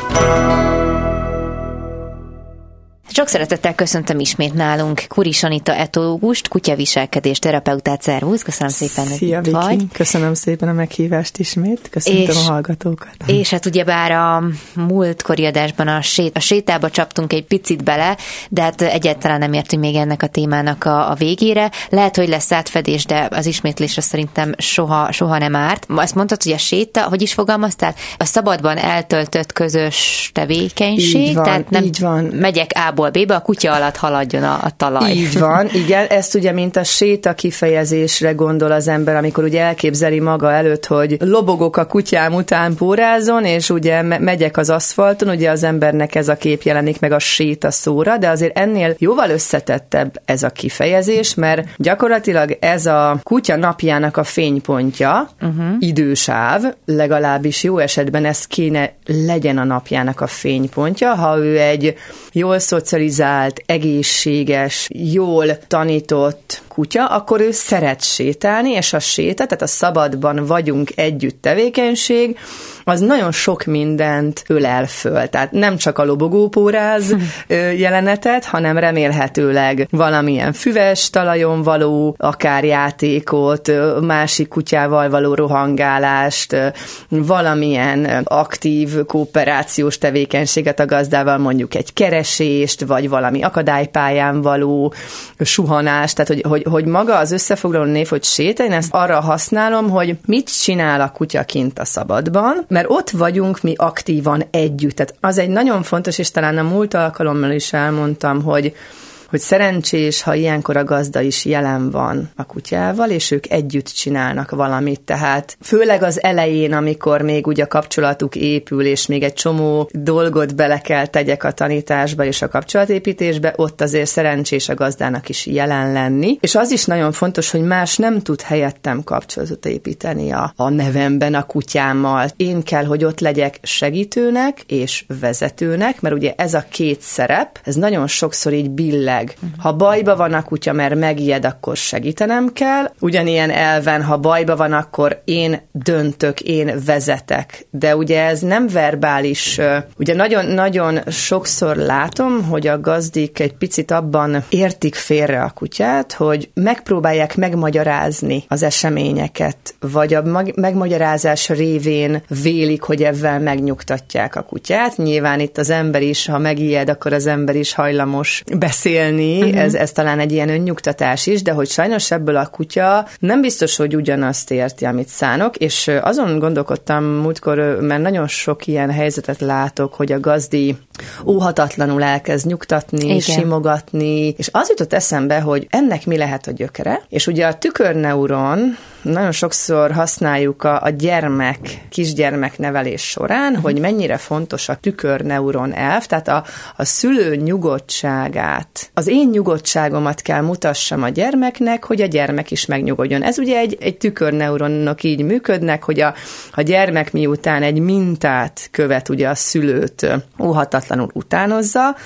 S2: Sok szeretettel köszöntöm ismét nálunk Kuris Anita etológust, kutyaviselkedés terapeutát, szervusz, köszönöm szépen, hogy
S4: Szia,
S2: itt vagy.
S4: Köszönöm szépen a meghívást ismét, köszöntöm és, a hallgatókat.
S2: És hát ugyebár a múltkori adásban a, sét, a sétába csaptunk egy picit bele, de hát egyáltalán nem értünk még ennek a témának a, a végére. Lehet, hogy lesz átfedés, de az ismétlésre szerintem soha, soha nem árt. Azt mondtad, hogy a séta, hogy is fogalmaztál? A szabadban eltöltött közös tevékenység,
S4: így van,
S2: tehát nem
S4: így van.
S2: megyek A-ból A-ból B-be, a kutya alatt haladjon a, a talaj.
S4: Így van, igen, ezt ugye, mint a séta kifejezésre gondol az ember, amikor ugye elképzeli maga előtt, hogy lobogok a kutyám után pórázon, és ugye megyek az aszfalton, ugye az embernek ez a kép jelenik meg a séta szóra, de azért ennél jóval összetettebb ez a kifejezés, mert gyakorlatilag ez a kutya napjának a fénypontja, uh-huh. idősáv, legalábbis jó esetben ez kéne legyen a napjának a fénypontja, ha ő egy jól szocializált, egészséges, jól tanított kutya, akkor ő szeret sétálni, és a séta, tehát a szabadban vagyunk együtt tevékenység, az nagyon sok mindent ölel föl. Tehát nem csak a lobogópóráz jelenetet, hanem remélhetőleg valamilyen füves talajon való, akár játékot, másik kutyával való rohangálást, valamilyen aktív kooperációs tevékenységet a gazdával, mondjuk egy keresést, vagy valami akadálypályán való suhanást, tehát hogy, hogy, hogy maga az összefoglaló név, hogy séta, én ezt arra használom, hogy mit csinál a kutya kint a szabadban, mert ott vagyunk mi aktívan együtt. Tehát az egy nagyon fontos, és talán a múlt alkalommal is elmondtam, hogy hogy szerencsés, ha ilyenkor a gazda is jelen van a kutyával, és ők együtt csinálnak valamit. Tehát főleg az elején, amikor még ugye a kapcsolatuk épül, és még egy csomó dolgot bele kell tegyek a tanításba és a kapcsolatépítésbe, ott azért szerencsés a gazdának is jelen lenni. És az is nagyon fontos, hogy más nem tud helyettem kapcsolatot építeni a, a nevemben a kutyámmal. Én kell, hogy ott legyek segítőnek és vezetőnek, mert ugye ez a két szerep, ez nagyon sokszor így billeg meg. Ha bajba van a kutya, mert megijed, akkor segítenem kell. Ugyanilyen elven, ha bajba van, akkor én döntök, én vezetek. De ugye ez nem verbális. Ugye nagyon-nagyon sokszor látom, hogy a gazdik egy picit abban értik félre a kutyát, hogy megpróbálják megmagyarázni az eseményeket, vagy a megmagyarázás révén vélik, hogy ebben megnyugtatják a kutyát. Nyilván itt az ember is, ha megijed, akkor az ember is hajlamos beszélni, élni, uh-huh. ez, ez talán egy ilyen önnyugtatás is, de hogy sajnos ebből a kutya nem biztos, hogy ugyanazt érti, amit szánok, és azon gondolkodtam múltkor, mert nagyon sok ilyen helyzetet látok, hogy a gazdi óhatatlanul elkezd nyugtatni, Igen. simogatni, és az jutott eszembe, hogy ennek mi lehet a gyökere, és ugye a tükörneuron nagyon sokszor használjuk a, a gyermek, kisgyermek nevelés során, uh-huh. hogy mennyire fontos a tükörneuron elv, tehát a, a szülő nyugodtságát, az én nyugodtságomat kell mutassam a gyermeknek, hogy a gyermek is megnyugodjon. Ez ugye egy, egy tükörneuronnak így működnek, hogy a, a gyermek miután egy mintát követ ugye a szülőt óhatatlanul utánozza,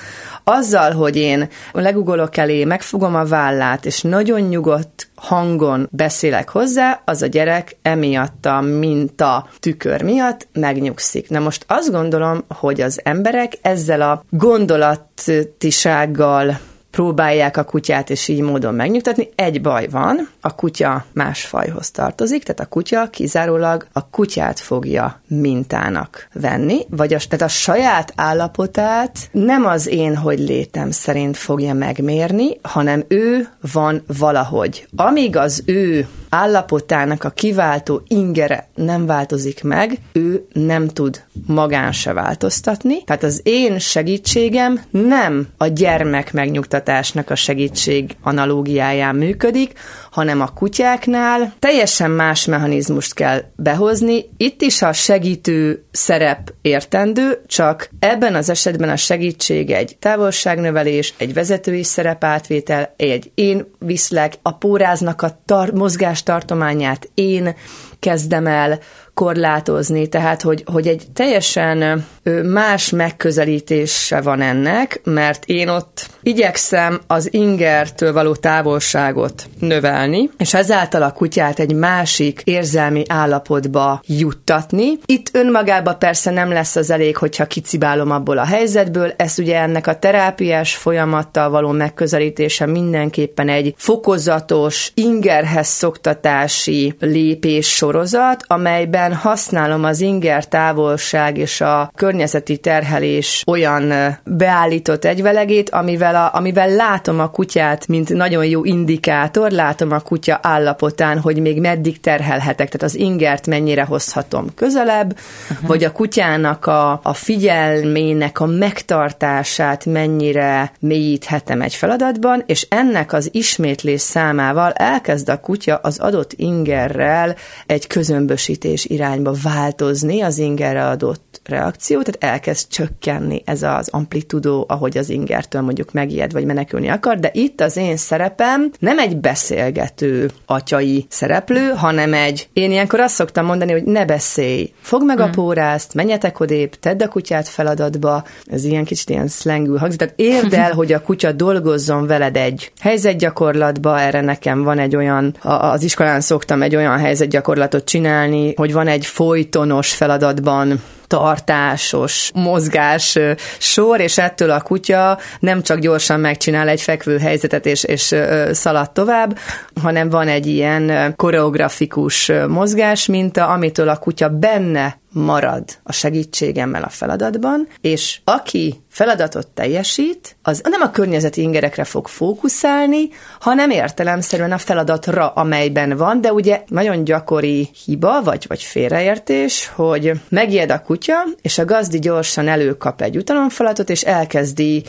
S4: azzal, hogy én legugolok elé, megfogom a vállát, és nagyon nyugodt hangon beszélek hozzá, az a gyerek emiatt a minta tükör miatt megnyugszik. Na most azt gondolom, hogy az emberek ezzel a gondolatisággal próbálják a kutyát és így módon megnyugtatni. Egy baj van, a kutya más fajhoz tartozik, tehát a kutya kizárólag a kutyát fogja mintának venni, vagy a, tehát a saját állapotát nem az én, hogy létem szerint fogja megmérni, hanem ő van valahogy. Amíg az ő állapotának a kiváltó ingere nem változik meg, ő nem tud magán se változtatni. Tehát az én segítségem nem a gyermek megnyugtatásnak a segítség analógiáján működik, hanem a kutyáknál teljesen más mechanizmust kell behozni. Itt is a segítő szerep értendő, csak ebben az esetben a segítség egy távolságnövelés, egy vezetői szerepátvétel, egy én viszlek, a póráznak a tar- mozgástartományát én kezdem el korlátozni, tehát hogy, hogy egy teljesen más megközelítése van ennek, mert én ott igyekszem az ingertől való távolságot növelni, és ezáltal a kutyát egy másik érzelmi állapotba juttatni. Itt önmagában persze nem lesz az elég, hogyha kicibálom abból a helyzetből, ez ugye ennek a terápiás folyamattal való megközelítése mindenképpen egy fokozatos, ingerhez szoktatási lépés sorozat, amelyben használom az inger távolság és a környezeti terhelés olyan beállított egyvelegét, amivel, a, amivel látom a kutyát, mint nagyon jó indikátor, látom a kutya állapotán, hogy még meddig terhelhetek, tehát az ingert mennyire hozhatom közelebb, uh-huh. vagy a kutyának a, a figyelmének a megtartását mennyire mélyíthetem egy feladatban, és ennek az ismétlés számával elkezd a kutya az adott ingerrel egy közömbösítés irányba változni az ingerre adott reakció, tehát elkezd csökkenni ez az amplitudó, ahogy az ingertől mondjuk megijed vagy menekülni akar, de itt az én szerepem nem egy beszélgető atyai szereplő, hanem egy, én ilyenkor azt szoktam mondani, hogy ne beszélj, fogd meg hmm. a pórázt, menjetek odébb, tedd a kutyát feladatba, ez ilyen kicsit ilyen szlengül hangzik, tehát érd el, hogy a kutya dolgozzon veled egy helyzetgyakorlatba, erre nekem van egy olyan, az iskolán szoktam egy olyan helyzetgyakorlatot csinálni, hogy van egy folytonos feladatban tartásos mozgás sor, és ettől a kutya nem csak gyorsan megcsinál egy fekvő helyzetet és, és szalad tovább, hanem van egy ilyen koreografikus mozgás minta, amitől a kutya benne marad a segítségemmel a feladatban, és aki feladatot teljesít, az nem a környezeti ingerekre fog fókuszálni, hanem értelemszerűen a feladatra, amelyben van, de ugye nagyon gyakori hiba, vagy, vagy félreértés, hogy megijed a kutya, és a gazdi gyorsan előkap egy utalomfalatot, és elkezdi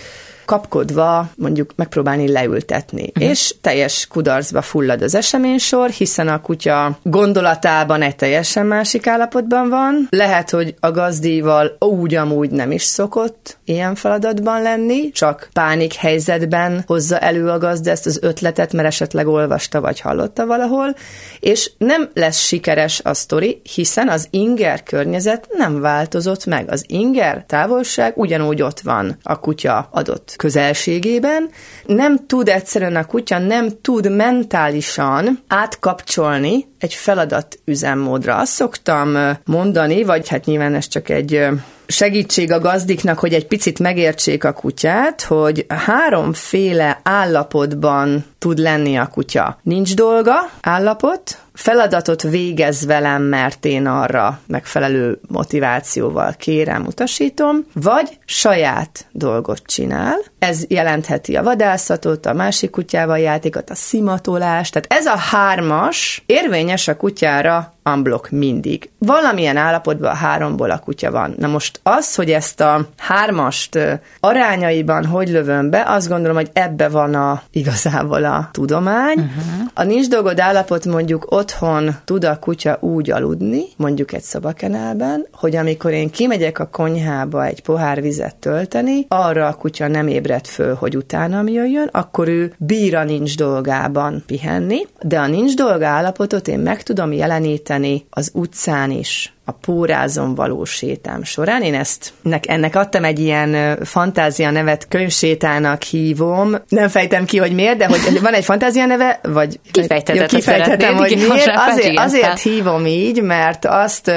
S4: kapkodva mondjuk megpróbálni leültetni. Uh-huh. És teljes kudarcba fullad az eseménysor, hiszen a kutya gondolatában egy teljesen másik állapotban van. Lehet, hogy a gazdival úgy amúgy nem is szokott ilyen feladatban lenni, csak pánik helyzetben hozza elő a gazda ezt az ötletet, mert esetleg olvasta vagy hallotta valahol, és nem lesz sikeres a sztori, hiszen az inger környezet nem változott meg. Az inger távolság ugyanúgy ott van a kutya adott közelségében, nem tud egyszerűen a kutya, nem tud mentálisan átkapcsolni egy feladat üzemmódra. Azt szoktam mondani, vagy hát nyilván ez csak egy segítség a gazdiknak, hogy egy picit megértsék a kutyát, hogy háromféle állapotban tud lenni a kutya. Nincs dolga, állapot, feladatot végez velem, mert én arra megfelelő motivációval kérem, utasítom, vagy saját dolgot csinál. Ez jelentheti a vadászatot, a másik kutyával játékot, a szimatolást. Tehát ez a hármas érvényes a kutyára unblock mindig. Valamilyen állapotban a háromból a kutya van. Na most az, hogy ezt a hármast arányaiban hogy lövöm be, azt gondolom, hogy ebbe van a igazából a tudomány. Uh-huh. A nincs dolgod állapot mondjuk otthon tud a kutya úgy aludni, mondjuk egy szobakenelben, hogy amikor én kimegyek a konyhába egy pohár vizet tölteni, arra a kutya nem ébred föl, hogy utánam jöjjön, akkor ő bír a nincs dolgában pihenni, de a nincs dolga állapotot én meg tudom jeleníteni az utcán is, a pórázon való sétám során. Én ezt, ennek, adtam egy ilyen fantázia nevet, könyvsétának hívom. Nem fejtem ki, hogy miért, de hogy van egy fantázia neve, vagy
S2: kifejtetem,
S4: kifejtetem hogy miért. Azért, azért hívom így, mert azt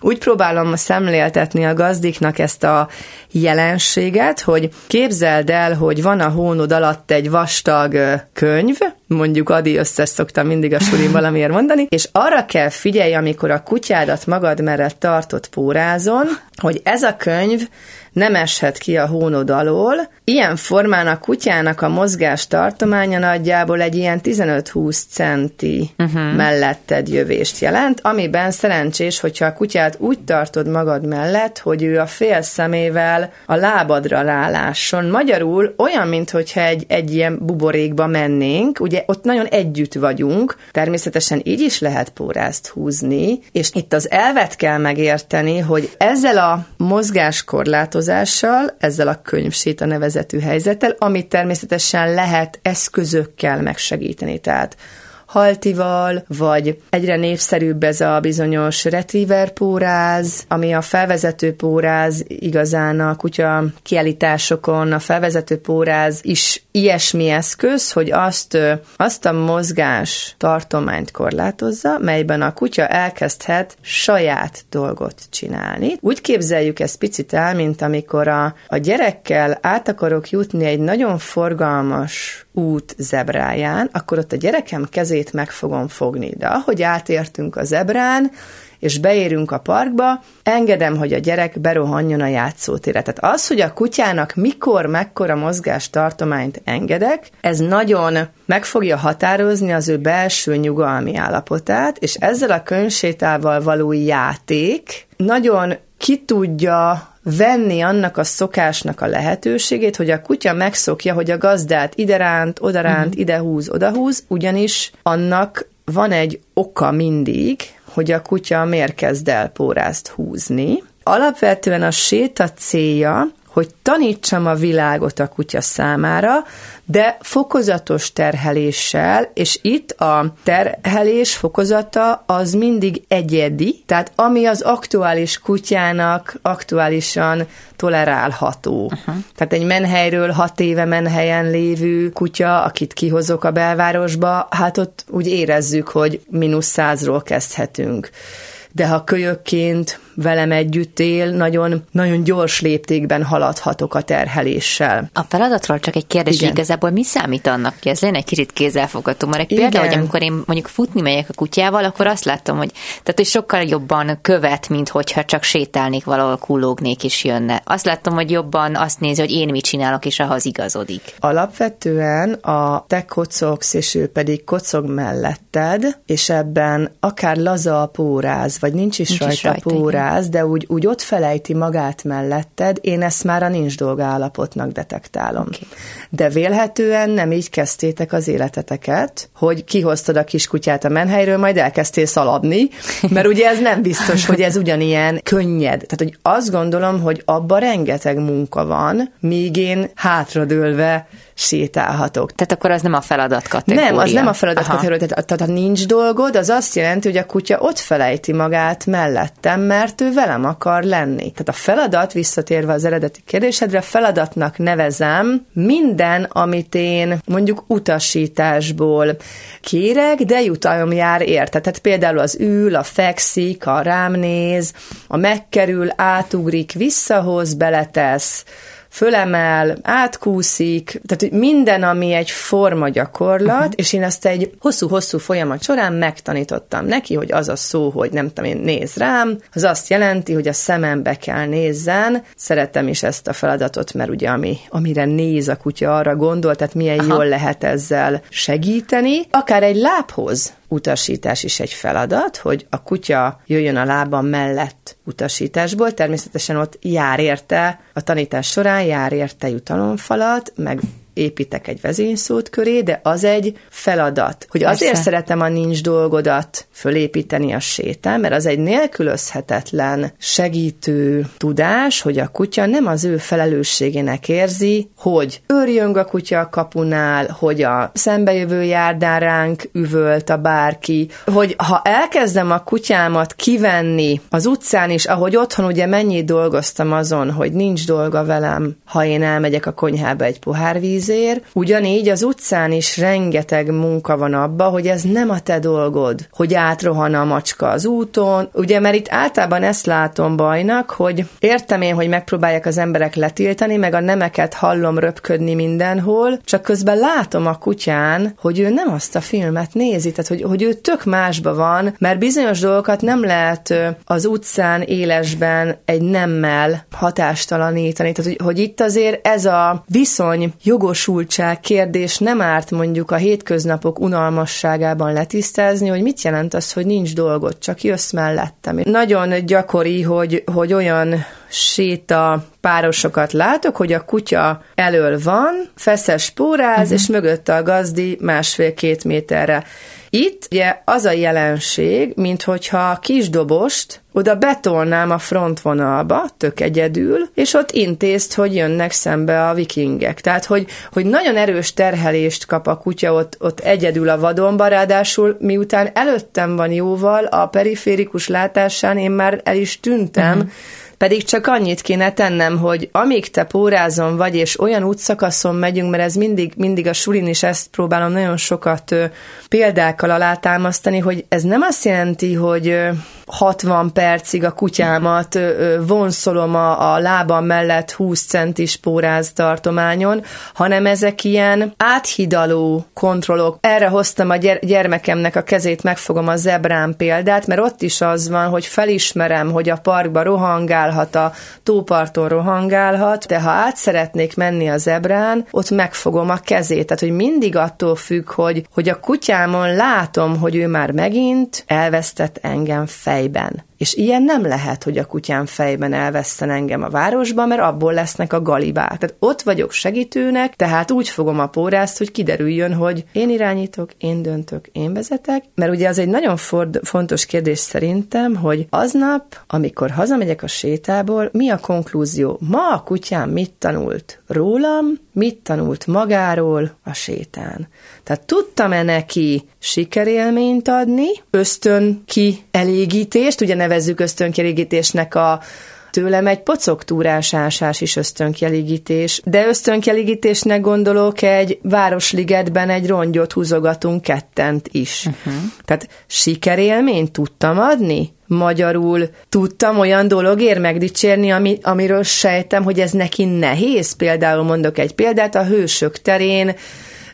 S4: úgy próbálom szemléltetni a gazdiknak ezt a jelenséget, hogy képzeld el, hogy van a hónod alatt egy vastag könyv, mondjuk Adi összes szoktam mindig a sulim valamiért mondani, és arra kell figyelj, amikor a kutyádat magad mellett tartott pórázon, hogy ez a könyv nem eshet ki a hónod alól. Ilyen formán a kutyának a mozgás tartománya nagyjából egy ilyen 15-20 centi uh-huh. melletted jövést jelent, amiben szerencsés, hogyha a kutyát úgy tartod magad mellett, hogy ő a fél szemével a lábadra rálásson. Magyarul olyan, mintha egy, egy ilyen buborékba mennénk, ugye ott nagyon együtt vagyunk, természetesen így is lehet pórázt húzni, és itt az elvet kell megérteni, hogy ezzel a mozgáskorlátozás változással, ezzel a könyvséta nevezetű helyzettel, amit természetesen lehet eszközökkel megsegíteni. Tehát haltival, vagy egyre népszerűbb ez a bizonyos retriever póráz, ami a felvezető póráz igazán a kutya kiállításokon, a felvezető póráz is ilyesmi eszköz, hogy azt, azt a mozgás tartományt korlátozza, melyben a kutya elkezdhet saját dolgot csinálni. Úgy képzeljük ezt picit el, mint amikor a, a gyerekkel át akarok jutni egy nagyon forgalmas út zebráján, akkor ott a gyerekem kezét meg fogom fogni. De ahogy átértünk a zebrán, és beérünk a parkba, engedem, hogy a gyerek berohanjon a játszótérre. Tehát az, hogy a kutyának mikor, mekkora mozgás tartományt engedek, ez nagyon meg fogja határozni az ő belső nyugalmi állapotát, és ezzel a könyvsétával való játék nagyon ki tudja venni annak a szokásnak a lehetőségét, hogy a kutya megszokja, hogy a gazdát ideránt, odaránt, uh-huh. idehúz, odahúz, ugyanis annak van egy oka mindig, hogy a kutya miért kezd el pórázt húzni. Alapvetően a séta célja, hogy tanítsam a világot a kutya számára, de fokozatos terheléssel, és itt a terhelés fokozata az mindig egyedi, tehát ami az aktuális kutyának aktuálisan tolerálható. Uh-huh. Tehát egy menhelyről hat éve menhelyen lévő kutya, akit kihozok a belvárosba, hát ott úgy érezzük, hogy mínusz százról kezdhetünk de ha kölyökként velem együtt él, nagyon, nagyon gyors léptékben haladhatok a terheléssel.
S2: A feladatról csak egy kérdés, Igen. igazából mi számít annak, hogy ez lenne egy kicsit kézzelfogható? Mert egy példa, hogy amikor én mondjuk futni megyek a kutyával, akkor azt látom, hogy, tehát, hogy sokkal jobban követ, mint hogyha csak sétálnék valahol, kullógnék és jönne. Azt látom, hogy jobban azt nézi, hogy én mit csinálok, és ahhoz igazodik.
S4: Alapvetően a te kocogsz, és ő pedig kocog melletted, és ebben akár laza a póráz, vagy nincs is nincs rajta, is rajta póráz, de úgy, úgy ott felejti magát melletted, én ezt már a nincs dolga állapotnak detektálom. Okay. De vélhetően nem így kezdtétek az életeteket, hogy kihoztad a kiskutyát a menhelyről, majd elkezdtél szaladni, mert ugye ez nem biztos, hogy ez ugyanilyen könnyed. Tehát, hogy azt gondolom, hogy abba rengeteg munka van, míg én hátradőlve sétálhatok.
S2: Tehát akkor az nem a feladat kategória.
S4: Nem, az nem a feladat Aha. kategória. Tehát, tehát ha nincs dolgod, az azt jelenti, hogy a kutya ott felejti magát mellettem, mert ő velem akar lenni. Tehát a feladat, visszatérve az eredeti kérdésedre, feladatnak nevezem minden, amit én mondjuk utasításból kérek, de jutalom jár érte. Tehát például az ül, a fekszik, a rám néz, a megkerül, átugrik, visszahoz, beletesz, fölemel, átkúszik, tehát minden, ami egy forma gyakorlat, uh-huh. és én ezt egy hosszú-hosszú folyamat során megtanítottam neki, hogy az a szó, hogy nem tudom én, néz rám, az azt jelenti, hogy a szemembe kell nézzen. Szeretem is ezt a feladatot, mert ugye ami, amire néz a kutya, arra gondol, tehát milyen Aha. jól lehet ezzel segíteni. Akár egy lábhoz utasítás is egy feladat, hogy a kutya jöjjön a lábam mellett utasításból, természetesen ott jár érte, a tanítás során jár érte jutalomfalat, meg építek egy vezényszót köré, de az egy feladat. Hogy Persze. azért szeretem a nincs dolgodat fölépíteni a sétán, mert az egy nélkülözhetetlen segítő tudás, hogy a kutya nem az ő felelősségének érzi, hogy őrjöng a kutya a kapunál, hogy a szembejövő járdán ránk üvölt a bárki, hogy ha elkezdem a kutyámat kivenni az utcán is, ahogy otthon ugye mennyit dolgoztam azon, hogy nincs dolga velem, ha én elmegyek a konyhába egy pohár víz pénzért, ugyanígy az utcán is rengeteg munka van abba, hogy ez nem a te dolgod, hogy átrohan a macska az úton, ugye, mert itt általában ezt látom bajnak, hogy értem én, hogy megpróbálják az emberek letiltani, meg a nemeket hallom röpködni mindenhol, csak közben látom a kutyán, hogy ő nem azt a filmet nézi, tehát hogy, hogy ő tök másba van, mert bizonyos dolgokat nem lehet az utcán élesben egy nemmel hatástalanítani, tehát hogy, hogy itt azért ez a viszony jogos jogosultság kérdés nem árt mondjuk a hétköznapok unalmasságában letisztázni, hogy mit jelent az, hogy nincs dolgot, csak jössz mellettem. Nagyon gyakori, hogy, hogy olyan séta párosokat látok, hogy a kutya elől van, feszes spóráz, uh-huh. és mögötte a gazdi másfél-két méterre. Itt ugye az a jelenség, mint hogyha a kisdobost oda betolnám a frontvonalba, tök egyedül, és ott intézt, hogy jönnek szembe a vikingek. Tehát, hogy, hogy nagyon erős terhelést kap a kutya ott, ott egyedül a vadonba, ráadásul miután előttem van jóval, a periférikus látásán én már el is tűntem, uh-huh pedig csak annyit kéne tennem, hogy amíg te pórázon vagy, és olyan útszakaszon megyünk, mert ez mindig, mindig a sulin is ezt próbálom nagyon sokat ö, példákkal alátámasztani, hogy ez nem azt jelenti, hogy ö, 60 percig a kutyámat ö, vonszolom a, a lábam mellett 20 centis póráz tartományon, hanem ezek ilyen áthidaló kontrollok. Erre hoztam a gyere- gyermekemnek a kezét, megfogom a zebrán példát, mert ott is az van, hogy felismerem, hogy a parkba rohangál, rohangálhat, a tóparton rohangálhat, de ha át szeretnék menni a zebrán, ott megfogom a kezét. Tehát, hogy mindig attól függ, hogy, hogy a kutyámon látom, hogy ő már megint elvesztett engem fejben. És ilyen nem lehet, hogy a kutyám fejben elveszten engem a városba, mert abból lesznek a galibák. Tehát ott vagyok segítőnek, tehát úgy fogom a pórázt, hogy kiderüljön, hogy én irányítok, én döntök, én vezetek, mert ugye az egy nagyon ford, fontos kérdés szerintem, hogy aznap, amikor hazamegyek a sétából, mi a konklúzió? Ma a kutyám mit tanult rólam, mit tanult magáról a sétán. Tehát tudtam-e neki sikerélményt adni, ösztön kielégítést, ugye nevezzük ösztönkielégítésnek a tőlem egy pocogtúrás ásás is ösztönkielégítés, de ösztönkielégítésnek gondolok egy Városligetben egy rongyot húzogatunk kettent is. Uh-huh. Tehát sikerélményt tudtam adni? Magyarul tudtam olyan dologért megdicsérni, ami, amiről sejtem, hogy ez neki nehéz. Például mondok egy példát, a hősök terén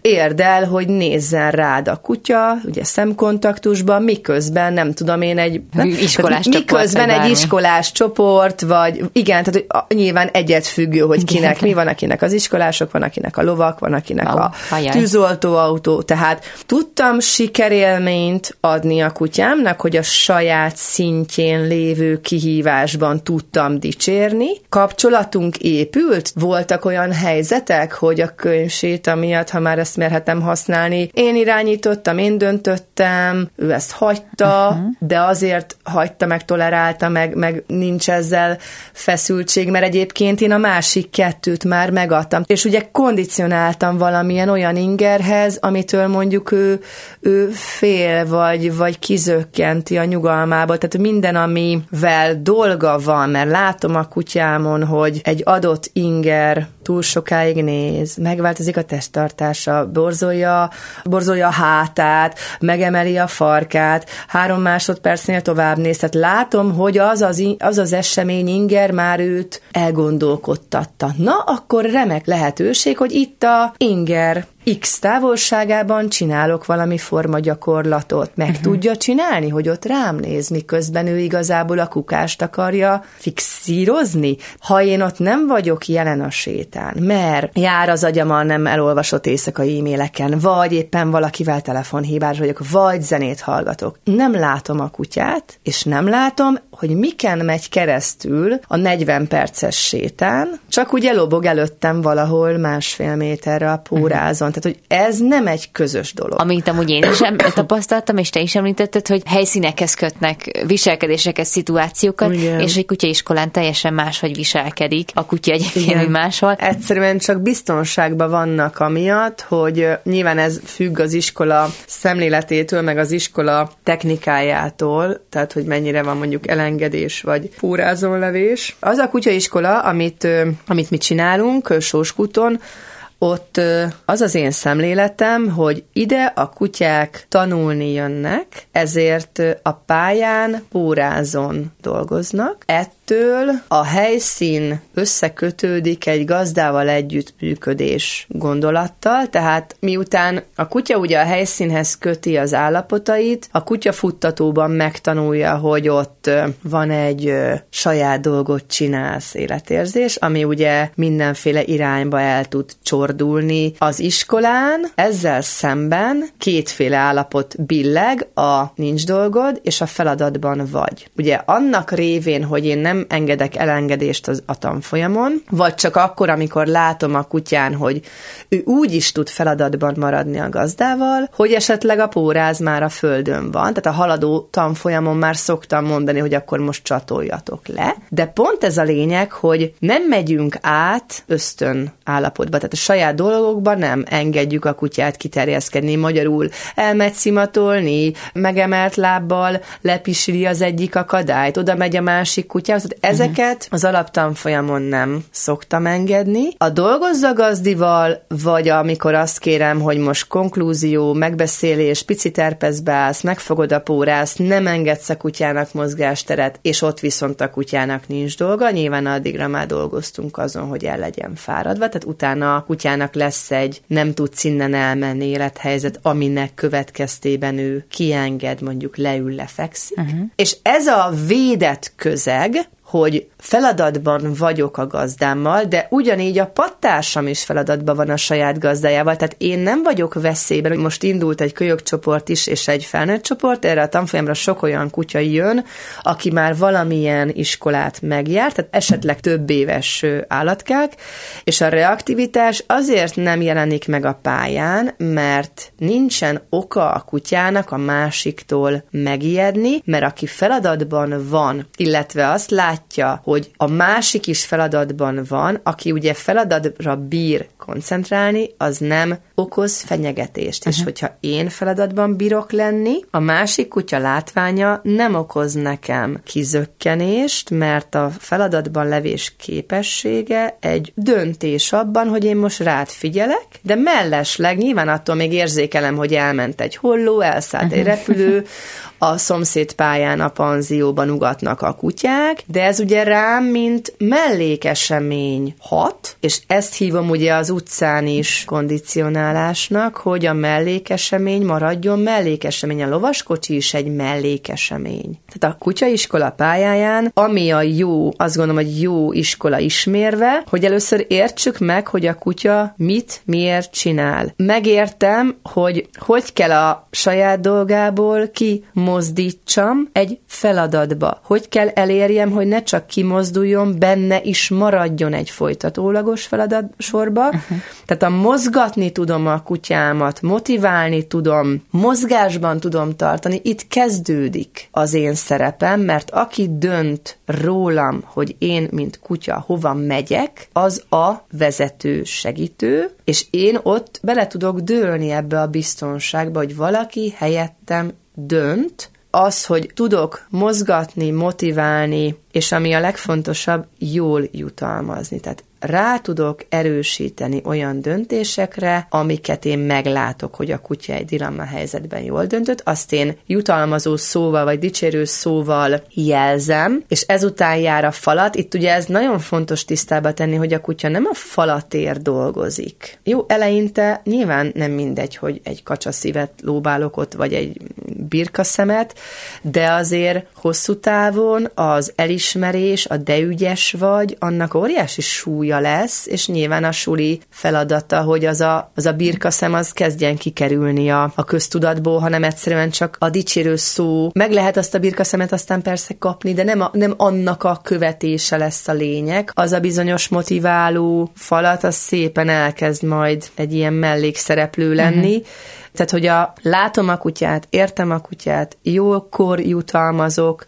S4: érdel, hogy nézzen rád a kutya, ugye szemkontaktusban, miközben nem tudom én egy
S2: nem, iskolás
S4: csoport, miközben egy iskolás csoport, vagy igen, tehát hogy nyilván egyet függő, hogy kinek mi van, akinek az iskolások, van akinek a lovak, van akinek oh, a ajaj. tűzoltóautó, tehát tudtam sikerélményt adni a kutyámnak, hogy a saját szintjén lévő kihívásban tudtam dicsérni. Kapcsolatunk épült, voltak olyan helyzetek, hogy a könyvsét, amiatt, ha már ezt ezt merhetem használni. Én irányítottam, én döntöttem, ő ezt hagyta, uh-huh. de azért hagyta, meg tolerálta, meg, meg nincs ezzel feszültség, mert egyébként én a másik kettőt már megadtam. És ugye kondicionáltam valamilyen olyan ingerhez, amitől mondjuk ő, ő fél, vagy, vagy kizökkenti a nyugalmába. Tehát minden, amivel dolga van, mert látom a kutyámon, hogy egy adott inger túl sokáig néz, megváltozik a testtartása, borzolja, borzolja a hátát, megemeli a farkát, három másodpercnél tovább néz. Tehát látom, hogy az az, az, az esemény inger már őt elgondolkodtatta. Na, akkor remek lehetőség, hogy itt a inger X távolságában csinálok valami forma gyakorlatot. Meg uh-huh. tudja csinálni, hogy ott rám néz, miközben ő igazából a kukást akarja fixírozni. Ha én ott nem vagyok jelen a sétán, mert jár az agyam nem elolvasott éjszakai e-maileken, vagy éppen valakivel telefonhívás vagyok, vagy zenét hallgatok. Nem látom a kutyát, és nem látom, hogy miken megy keresztül a 40 perces sétán, csak ugye lobog előttem valahol másfél méterre a pórázon. Uh-huh. Tehát, hogy ez nem egy közös dolog.
S2: Amit amúgy én is tapasztaltam, és te is említetted, hogy helyszínekhez kötnek viselkedéseket, szituációkat, Igen. és egy kutyaiskolán teljesen máshogy viselkedik a kutya egyébként, máshol.
S4: Egyszerűen csak biztonságban vannak amiatt, hogy nyilván ez függ az iskola szemléletétől, meg az iskola technikájától, tehát hogy mennyire van mondjuk elengedés vagy fúrázonlevés. Az a kutyaiskola, amit, amit mi csinálunk Sóskuton, ott az az én szemléletem, hogy ide a kutyák tanulni jönnek, ezért a pályán pórázon dolgoznak. Ettől a helyszín összekötődik egy gazdával együttműködés gondolattal, tehát miután a kutya ugye a helyszínhez köti az állapotait, a kutya futtatóban megtanulja, hogy ott van egy saját dolgot csinálsz életérzés, ami ugye mindenféle irányba el tud csor fordulni az iskolán, ezzel szemben kétféle állapot billeg, a nincs dolgod, és a feladatban vagy. Ugye annak révén, hogy én nem engedek elengedést az, a tanfolyamon, vagy csak akkor, amikor látom a kutyán, hogy ő úgy is tud feladatban maradni a gazdával, hogy esetleg a póráz már a földön van, tehát a haladó tanfolyamon már szoktam mondani, hogy akkor most csatoljatok le, de pont ez a lényeg, hogy nem megyünk át ösztön állapotba, tehát a saját dolgokban nem engedjük a kutyát kiterjeszkedni. Magyarul elmegy szimatolni, megemelt lábbal lepisili az egyik akadályt, oda megy a másik kutyához. Ezeket az alaptanfolyamon nem szoktam engedni. A dolgozza gazdival, vagy amikor azt kérem, hogy most konklúzió, megbeszélés, pici terpezbe állsz, megfogod a pórász, nem engedsz a kutyának mozgásteret, és ott viszont a kutyának nincs dolga. Nyilván addigra már dolgoztunk azon, hogy el legyen fáradva, tehát utána a kutyának kutyának lesz egy nem tudsz innen elmenni élethelyzet, aminek következtében ő kienged, mondjuk leül, lefekszik. Uh-huh. És ez a védett közeg, hogy feladatban vagyok a gazdámmal, de ugyanígy a pattársam is feladatban van a saját gazdájával, tehát én nem vagyok veszélyben, hogy most indult egy kölyökcsoport is, és egy felnőtt csoport, erre a tanfolyamra sok olyan kutya jön, aki már valamilyen iskolát megjárt, tehát esetleg több éves állatkák, és a reaktivitás azért nem jelenik meg a pályán, mert nincsen oka a kutyának a másiktól megijedni, mert aki feladatban van, illetve azt látja, hogy a másik is feladatban van, aki ugye feladatra bír koncentrálni, az nem okoz fenyegetést. Uh-huh. És hogyha én feladatban bírok lenni, a másik kutya látványa nem okoz nekem kizökkenést, mert a feladatban levés képessége egy döntés abban, hogy én most rád figyelek, de mellesleg nyilván attól még érzékelem, hogy elment egy holló, elszállt uh-huh. egy repülő, a szomszéd pályán a panzióban ugatnak a kutyák, de ez ugye rám, mint mellékesemény hat, és ezt hívom ugye az utcán is kondicionálásnak, hogy a mellékesemény maradjon mellékesemény. A lovaskocsi is egy mellékesemény. Tehát a kutyaiskola pályáján, ami a jó, azt gondolom, hogy jó iskola ismérve, hogy először értsük meg, hogy a kutya mit, miért csinál. Megértem, hogy hogy kell a saját dolgából ki mozdítsam egy feladatba. Hogy kell elérjem, hogy ne csak kimozduljon, benne is maradjon egy folytatólagos feladat sorba. Uh-huh. Tehát a mozgatni tudom a kutyámat, motiválni tudom, mozgásban tudom tartani, itt kezdődik az én szerepem, mert aki dönt rólam, hogy én, mint kutya, hova megyek, az a vezető segítő, és én ott bele tudok dőlni ebbe a biztonságba, hogy valaki helyettem dönt, az, hogy tudok mozgatni, motiválni, és ami a legfontosabb, jól jutalmazni. Tehát rá tudok erősíteni olyan döntésekre, amiket én meglátok, hogy a kutya egy dilemma helyzetben jól döntött, azt én jutalmazó szóval vagy dicsérő szóval jelzem, és ezután jár a falat. Itt ugye ez nagyon fontos tisztába tenni, hogy a kutya nem a falatért dolgozik. Jó, eleinte nyilván nem mindegy, hogy egy kacsa szívet lóbálok ott, vagy egy birka szemet, de azért hosszú távon az elismerés, a de ügyes vagy, annak óriási súlya lesz, és nyilván a suli feladata, hogy az a, az a birka szem az kezdjen kikerülni a, a köztudatból, hanem egyszerűen csak a dicsérő szó. Meg lehet azt a birka szemet aztán persze kapni, de nem, a, nem annak a követése lesz a lényeg. Az a bizonyos motiváló falat, az szépen elkezd majd egy ilyen mellékszereplő lenni, uh-huh tehát, hogy a látom a kutyát, értem a kutyát, jókor jutalmazok,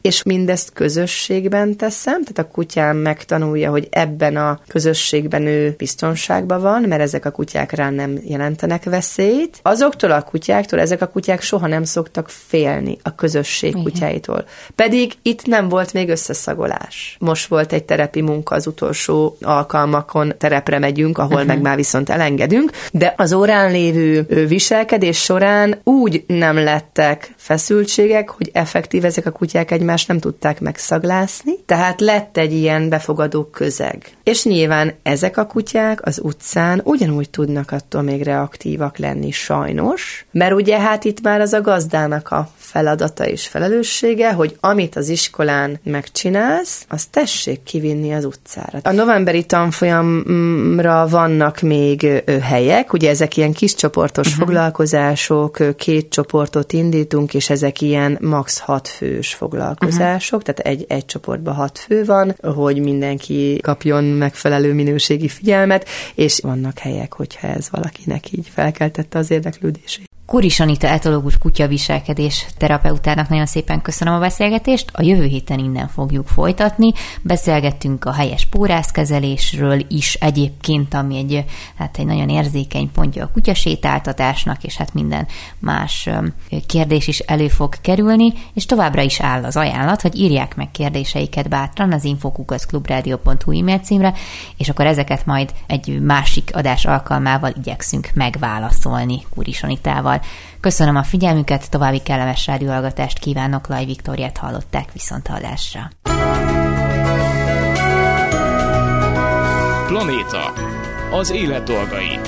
S4: és mindezt közösségben teszem, tehát a kutyám megtanulja, hogy ebben a közösségben ő biztonságban van, mert ezek a kutyák rá nem jelentenek veszélyt. Azoktól a kutyáktól ezek a kutyák soha nem szoktak félni a közösség Igen. kutyáitól. Pedig itt nem volt még összeszagolás. Most volt egy terepi munka az utolsó alkalmakon, terepre megyünk, ahol uh-huh. meg már viszont elengedünk, de az órán lévő viselkedés során úgy nem lettek feszültségek, hogy effektív ezek a kutyák egymás egymást nem tudták megszaglászni, tehát lett egy ilyen befogadó közeg. És nyilván ezek a kutyák az utcán ugyanúgy tudnak attól még reaktívak lenni sajnos, mert ugye hát itt már az a gazdának a feladata és felelőssége, hogy amit az iskolán megcsinálsz, azt tessék kivinni az utcára. A novemberi tanfolyamra vannak még helyek, ugye ezek ilyen kis csoportos uh-huh. foglalkozások, két csoportot indítunk, és ezek ilyen max. hat fős foglalkozások, uh-huh. tehát egy, egy csoportban hat fő van, hogy mindenki kapjon megfelelő minőségi figyelmet, és vannak helyek, hogyha ez valakinek így felkeltette az érdeklődését.
S2: Kuris Anita etológus kutyaviselkedés terapeutának nagyon szépen köszönöm a beszélgetést. A jövő héten innen fogjuk folytatni. Beszélgettünk a helyes pórászkezelésről is egyébként, ami egy, hát egy nagyon érzékeny pontja a kutyasétáltatásnak, és hát minden más kérdés is elő fog kerülni, és továbbra is áll az ajánlat, hogy írják meg kérdéseiket bátran az infokukaszklubradio.hu e-mail címre, és akkor ezeket majd egy másik adás alkalmával igyekszünk megválaszolni Kuris Anitával. Köszönöm a figyelmüket, további kellemes rádióhallgatást kívánok, Laj Viktoriát hallották viszont hallásra.
S1: Planéta. Az élet dolgai.